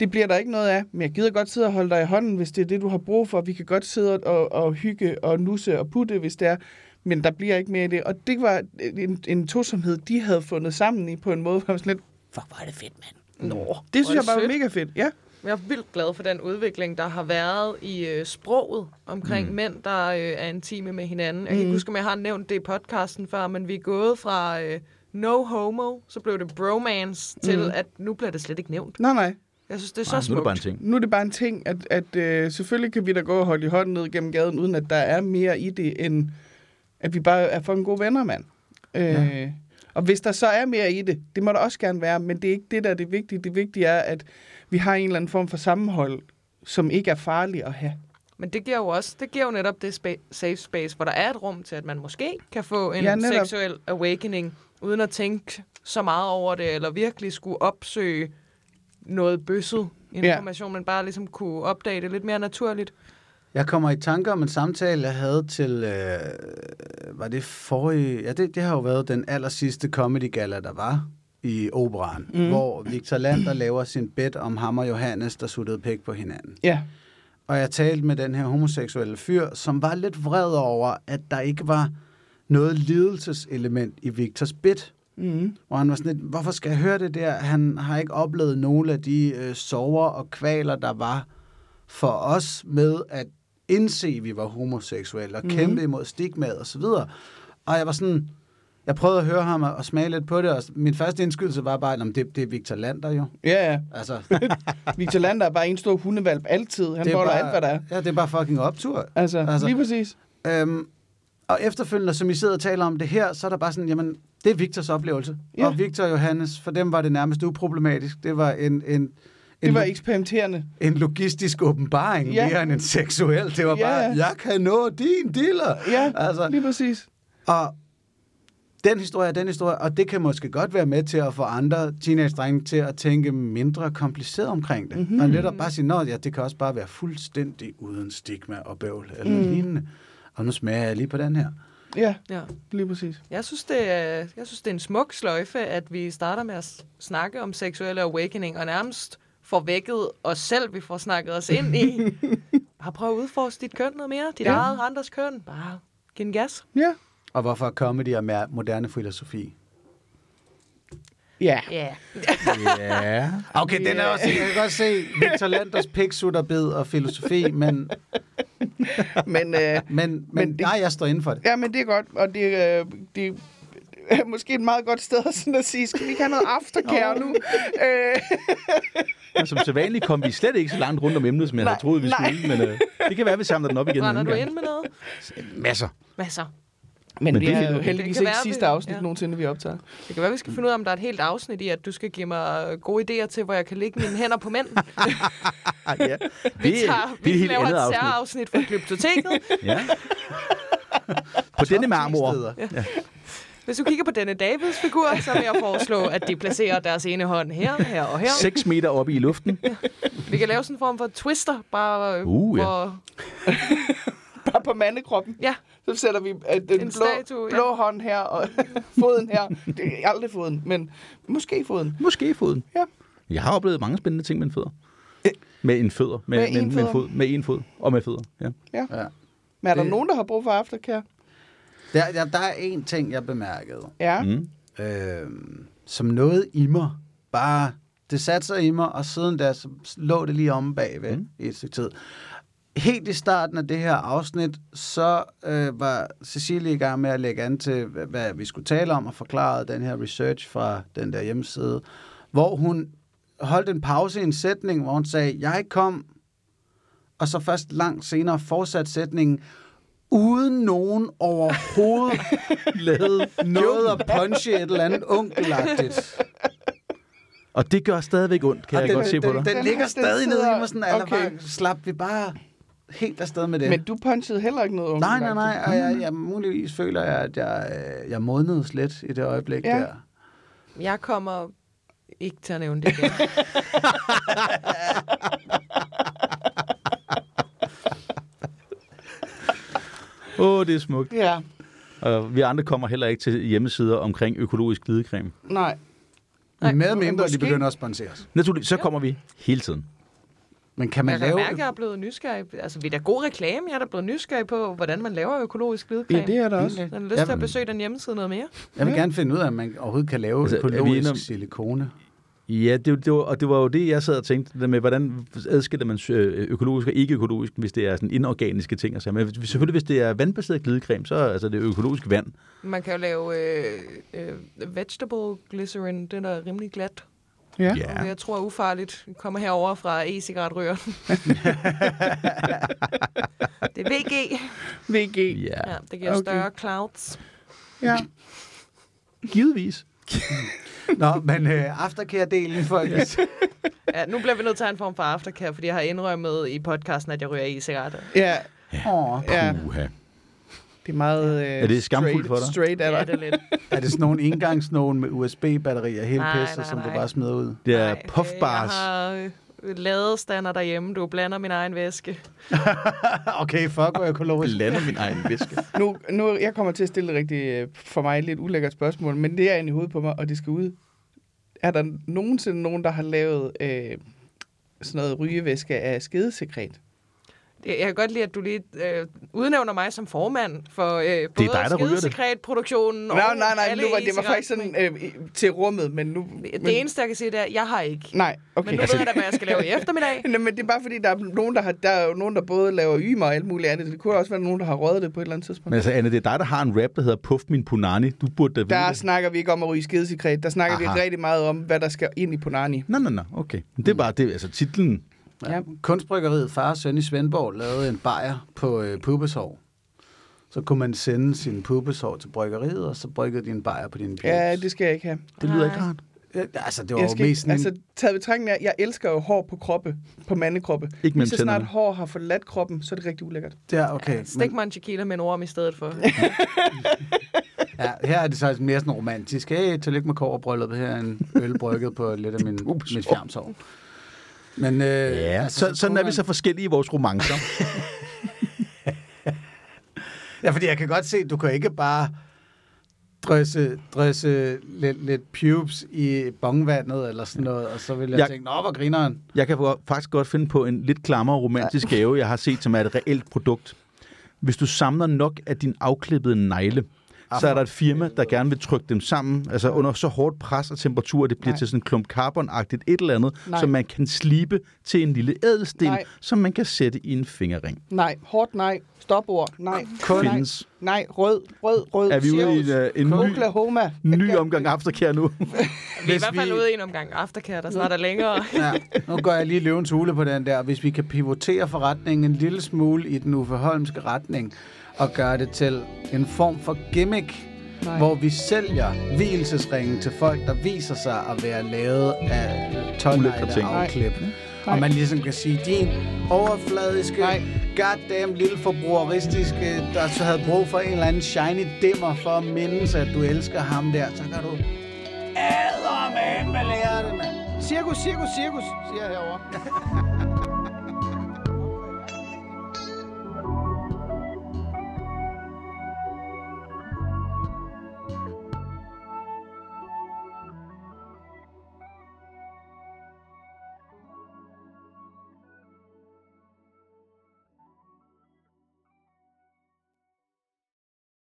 det bliver der ikke noget af, men jeg gider godt sidde og holde dig i hånden, hvis det er det, du har brug for. Vi kan godt sidde og, og hygge og nusse og putte, hvis det er, men der bliver ikke mere af det. Og det var en, en tosomhed, de havde fundet sammen i på en måde, hvor jeg var sådan lidt, fuck, hvor er det fedt, mand. Nå, Det synes jeg bare var mega fedt, ja. Jeg er vildt glad for den udvikling, der har været i øh, sproget omkring mm. mænd, der øh, er intime med hinanden. Jeg kan ikke Mm. huske, om jeg har nævnt det i podcasten før, men vi er gået fra øh, no homo, så blev det bromance, til Mm. at nu bliver det slet ikke nævnt. Nej, nej. Jeg synes, det er så Nej, nu er smukt. det bare en ting. Nu er det bare en ting, at, at øh, selvfølgelig kan vi da gå og holde i hånden ned gennem gaden, uden at der er mere i det, end at vi bare er for en god venner, mand. Øh, Ja. Og hvis der så er mere i det, det må der også gerne være, men det er ikke det, der er det vigtige. Det vigtige er, at vi har en eller anden form for sammenhold, som ikke er farlig at have. Men det giver jo også, det giver jo netop det spa- safe space, hvor der er et rum til, at man måske kan få en Ja, ja, netop. seksuel awakening, uden at tænke så meget over det, eller virkelig skulle opsøge noget bøsset information, ja. men bare ligesom kunne opdage det lidt mere naturligt. Jeg kommer i tanker om en samtale, jeg havde til, øh, var det forrige, ja det, det har jo været den aller sidste comedy gala, der var i operan, mm. hvor Victor Lander laver sin bed om ham og Johannes, der suttede pæk på hinanden. Ja. Og jeg talte med den her homoseksuelle fyr, som var lidt vred over, at der ikke var noget lidelseselement i Victors bed. Mm. Hvor han var sådan lidt, hvorfor skal jeg høre det der? Han har ikke oplevet nogle af de øh, sover og kvaler, der var for os med at indse, at vi var homoseksuelle og Mhm. kæmpe imod stigmaet og så videre. Og jeg var sådan, jeg prøvede at høre ham og, smage lidt på det, og min første indskydelse var bare, at det, det er Victor Lander jo. Ja, ja. Altså, Victor Lander er bare en stor hundevalp altid. Han er bare, alt, hvad der er. Ja, det er bare fucking optur. Altså, Altså. altså. lige præcis. Øhm, og efterfølgende, som I sidder og taler om det her, så er der bare sådan, jamen, det er Victors oplevelse. Ja. Og Victor og Johannes, for dem var det nærmest uproblematisk. Det var en, en, en, Det var eksperimenterende. en logistisk åbenbaring Ja. mere end en seksuel. Det var Ja. bare, jeg kan nå din diller. Ja, Altså, lige præcis. og den historie er den historie, og det kan måske godt være med til at få andre teenage-drenge til at tænke mindre kompliceret omkring det. Mhm. Mm-hmm. Og netop bare sige, at ja, det kan også bare være fuldstændig uden stigma og bøvl eller mm. lignende. Og nu smager jeg lige på den her. Ja, Ja. lige præcis. Jeg synes, det er, jeg synes, det er en smuk sløjfe, at vi starter med at snakke om seksuelle awakening, og nærmest får vækket os selv, vi får snakket os ind i. Bare prøv at udforske dit køn noget mere. Dit Ja. eget andres køn. Bare giv en gas. Ja. Og hvorfor comedy er mere moderne filosofi? Ja. Ja. Ja. Okay, den er også, jeg kan godt se Victor Landers piksutterbid og filosofi, men, Men, øh, men, men, Men det- nej, jeg står inden for det. ja, men det er godt, og det, øh, det er måske et meget godt sted sådan at sige, skal vi ikke have noget aftercare nu? Øh, Men som sædvanligt kom vi slet ikke så langt rundt om emnet, som jeg Nej, havde troet, vi nej. skulle. Men øh, det kan være, at vi samler den op igen. en Brænder du gang. ind med noget? Masser. Masser. Men, Men det det er jo heldigvis ikke være, sidste vi- afsnit ja. nogensinde, vi optager. Det kan være, vi skal finde ud af, om der er et helt afsnit i, at du skal give mig gode idéer til, hvor jeg kan lægge mine hænder på mænd. Ja. Vi, Det, tager, det er vi et helt laver andet et afsnit. særafsnit fra Glyptoteket. Ja. På denne marmor. Steder. Hvis du kigger på denne Davids figur, så vil jeg foreslå, at de placerer deres ene hånd her, her og her. 6 meter oppe i luften. Vi kan lave sådan en form for twister, bare øh, Uh, ja. hvor... Bare på mandekroppen. Ja, Så sætter vi øh, den En blå, statue, ja. blå hånd her, og foden her. Det er aldrig foden, men måske foden. Måske foden. Ja. Jeg har oplevet mange spændende ting med en fødder. Med en fødder. Med, Med med, en med, en fødder. fod. Med en fod. Og med fødder. Ja. Ja. Ja. Men er der Det- nogen, der har brug for aftercare? Der, der, der er en ting, jeg bemærkede, Ja. Mm. øh, som noget i mig. Bare, det satte sig i mig, og siden da så lå det lige om bagved mm. i et stykke tid. Helt i starten af det her afsnit, så øh, var Cecilie i gang med at lægge an til, hvad, hvad vi skulle tale om, og forklare den her research fra den der hjemmeside, hvor hun holdt en pause i en sætning, hvor hun sagde, jeg kom, og så først langt senere fortsat sætningen, uden nogen overhovedet lavede noget at punche et eller andet onkelagtigt. Og det gør stadigvæk ondt, kan Og jeg den, godt se på den, dig. Den, Den ligger den stadig nede i mig sådan, okay. bare, slap vi bare helt afsted med det. Men du punchede heller ikke noget nej, nej, nej, og jeg, jeg, muligvis føler jeg, at jeg, øh, jeg modnedes lidt i det øjeblik Ja. der. jeg kommer ikke til at nævne det igen. Åh, oh, det er smukt. Ja, Og vi andre kommer heller ikke til hjemmesider omkring økologisk glidecreme. nej. Nej, med mindre de begynder at sponsere os. Naturligvis, så kommer vi hele tiden. Men kan man Jeg kan lave... mærke, at jeg er blevet nysgerrig. Altså, vi er da god reklame. Jeg er da blevet nysgerrig på, hvordan man laver økologisk glidecreme. Ja, det er der også. Jeg har lyst til at besøge den hjemmeside noget mere. Jeg vil gerne finde ud af, om man overhovedet kan lave Altså, økologisk om- silikone. Ja, det, det var, og det var jo det, jeg sad og tænkte, det med, hvordan adskiller man øh, økologisk og ikke økologisk, hvis det er sådan inorganiske ting. Altså, men hvis- selvfølgelig, hvis det er vandbaseret glidecreme, så er altså, det er økologisk vand. Man kan jo lave øh, øh, vegetable glycerin. Den er rimelig glat. Ja. Ja. Jeg tror ufarligt. Vi kommer herover fra e-cigaretrører. det er VG. VG. Ja, Ja, det giver Okay. større clouds. Ja. givetvis. Nå, men øh, aftercare-delen, folkens. Ja, nu bliver vi nødt til at have en form for aftercare, fordi jeg har indrømmet i podcasten, at jeg ryger e-cigaretter. Ja, Åh, ja. Uha. Det er meget øh, Er det skamfuldt straight, for dig? Straight er Ja, det er lidt. er det sådan nogle engangsnogen med USB-batterier, helt Nej, pisset, nej, som du nej. bare smider ud? Det er Nej, puffbars. Jeg har øh, ladestander derhjemme. Du blander min egen væske. okay, fuck, hvor økologisk. Blander min egen væske. Nu, nu, jeg kommer til at stille et rigtig, øh, for mig, lidt ulækkert spørgsmål, men det er inde i hovedet på mig, og det skal ud. Er der nogensinde nogen, der har lavet øh, sådan noget rygevæske af skedesekret? Jeg kan godt lide, at du lige øh, udnævner mig som formand for øh, både dig, det. skedesekretproduktionen og Nej, nej, nej, nu var, det var faktisk sådan øh, til rummet, men nu... Det men, eneste, jeg kan sige, det er, at jeg har ikke. Nej, okay. Men nu ved jeg da, hvad jeg skal lave i eftermiddag. Nej, men det er bare fordi, der er nogen, der har, der er jo nogen, der både laver ymer og alt muligt andet. Det kunne også være nogen, der har røget det på et eller andet tidspunkt. Men altså, Anne, det er dig, der har en rap, der hedder Puff Min Punani. Du burde da vide Der det. snakker vi ikke om at ryge skedesekret. Der snakker Aha. vi rigtig meget om, hvad der skal ind i Punani. Nå, nå, nå, okay. Men det er bare det, altså titlen. Ja. Kunstbryggeriet Far og Søn i Svendborg lavede en bajer på øh, pubeshår. Så kunne man sende sin pubeshår til bryggeriet, og så bryggede de en bajer på dine pubes. Ja, det skal jeg ikke have. Det lyder ikke Nej. rart. Ja, altså, det var Jeg jo skal mest ikke, sådan altså, taget betragtning af, jeg elsker jo hår på kroppe, på mandekroppe. Ikke mellem så snart tænderne. hår har forladt kroppen, så er det rigtig ulækkert. Ja, okay. Okay, Stik mig en tequila med en orm i stedet for. Ja, her er det så mere sådan romantisk. Hey, tillykke med kårbrylluppet her. En øl brygget på lidt af min, mit fjernshår. Men, øh, Ja, altså, så, sådan kunne er vi så forskellige i vores romancer. Ja, fordi jeg kan godt se, du kan ikke bare drysse, drysse lidt, lidt pubes i bongvandet eller sådan noget, og så vil jeg, Jeg- tænke, nå, hvor grineren. Jeg kan faktisk godt finde på en lidt klammer romantisk gave, jeg har set, som er et reelt produkt. Hvis du samler nok af din afklippede negle, så er der et firma, der gerne vil trykke dem sammen, altså under så hårdt pres og temperatur, at det bliver Nej. til sådan en klump carbonagtigt et eller andet, Nej. som man kan slibe til en lille ædelsten, Nej. som man kan sætte i en fingerring. Nej, hårdt nej. Stopord. Nej. Kun- nej. Findes. Nej, rød, rød, rød. Er vi ude i en, øh, en ny, Oklahoma. ny omgang aftercare nu? Vi er i hvert fald ude i en omgang aftercare, der snart er længere. Ja, nu går jeg lige løvens hule på den der. Hvis vi kan pivotere forretningen en lille smule i den Uffe Holmske retning, og gøre det til en form for gimmick, Nej. hvor vi sælger hvilesesringen til folk, der viser sig at være lavet af ting. afklip. Nej. Og man ligesom kan sige, din overfladiske, Nej. goddamn lille forbrugeristiske, der så havde brug for en eller anden shiny dimmer for at mindes, at du elsker ham der, så kan du ædermame lære det, mand. Cirkus, cirkus, cirkus, siger jeg herovre.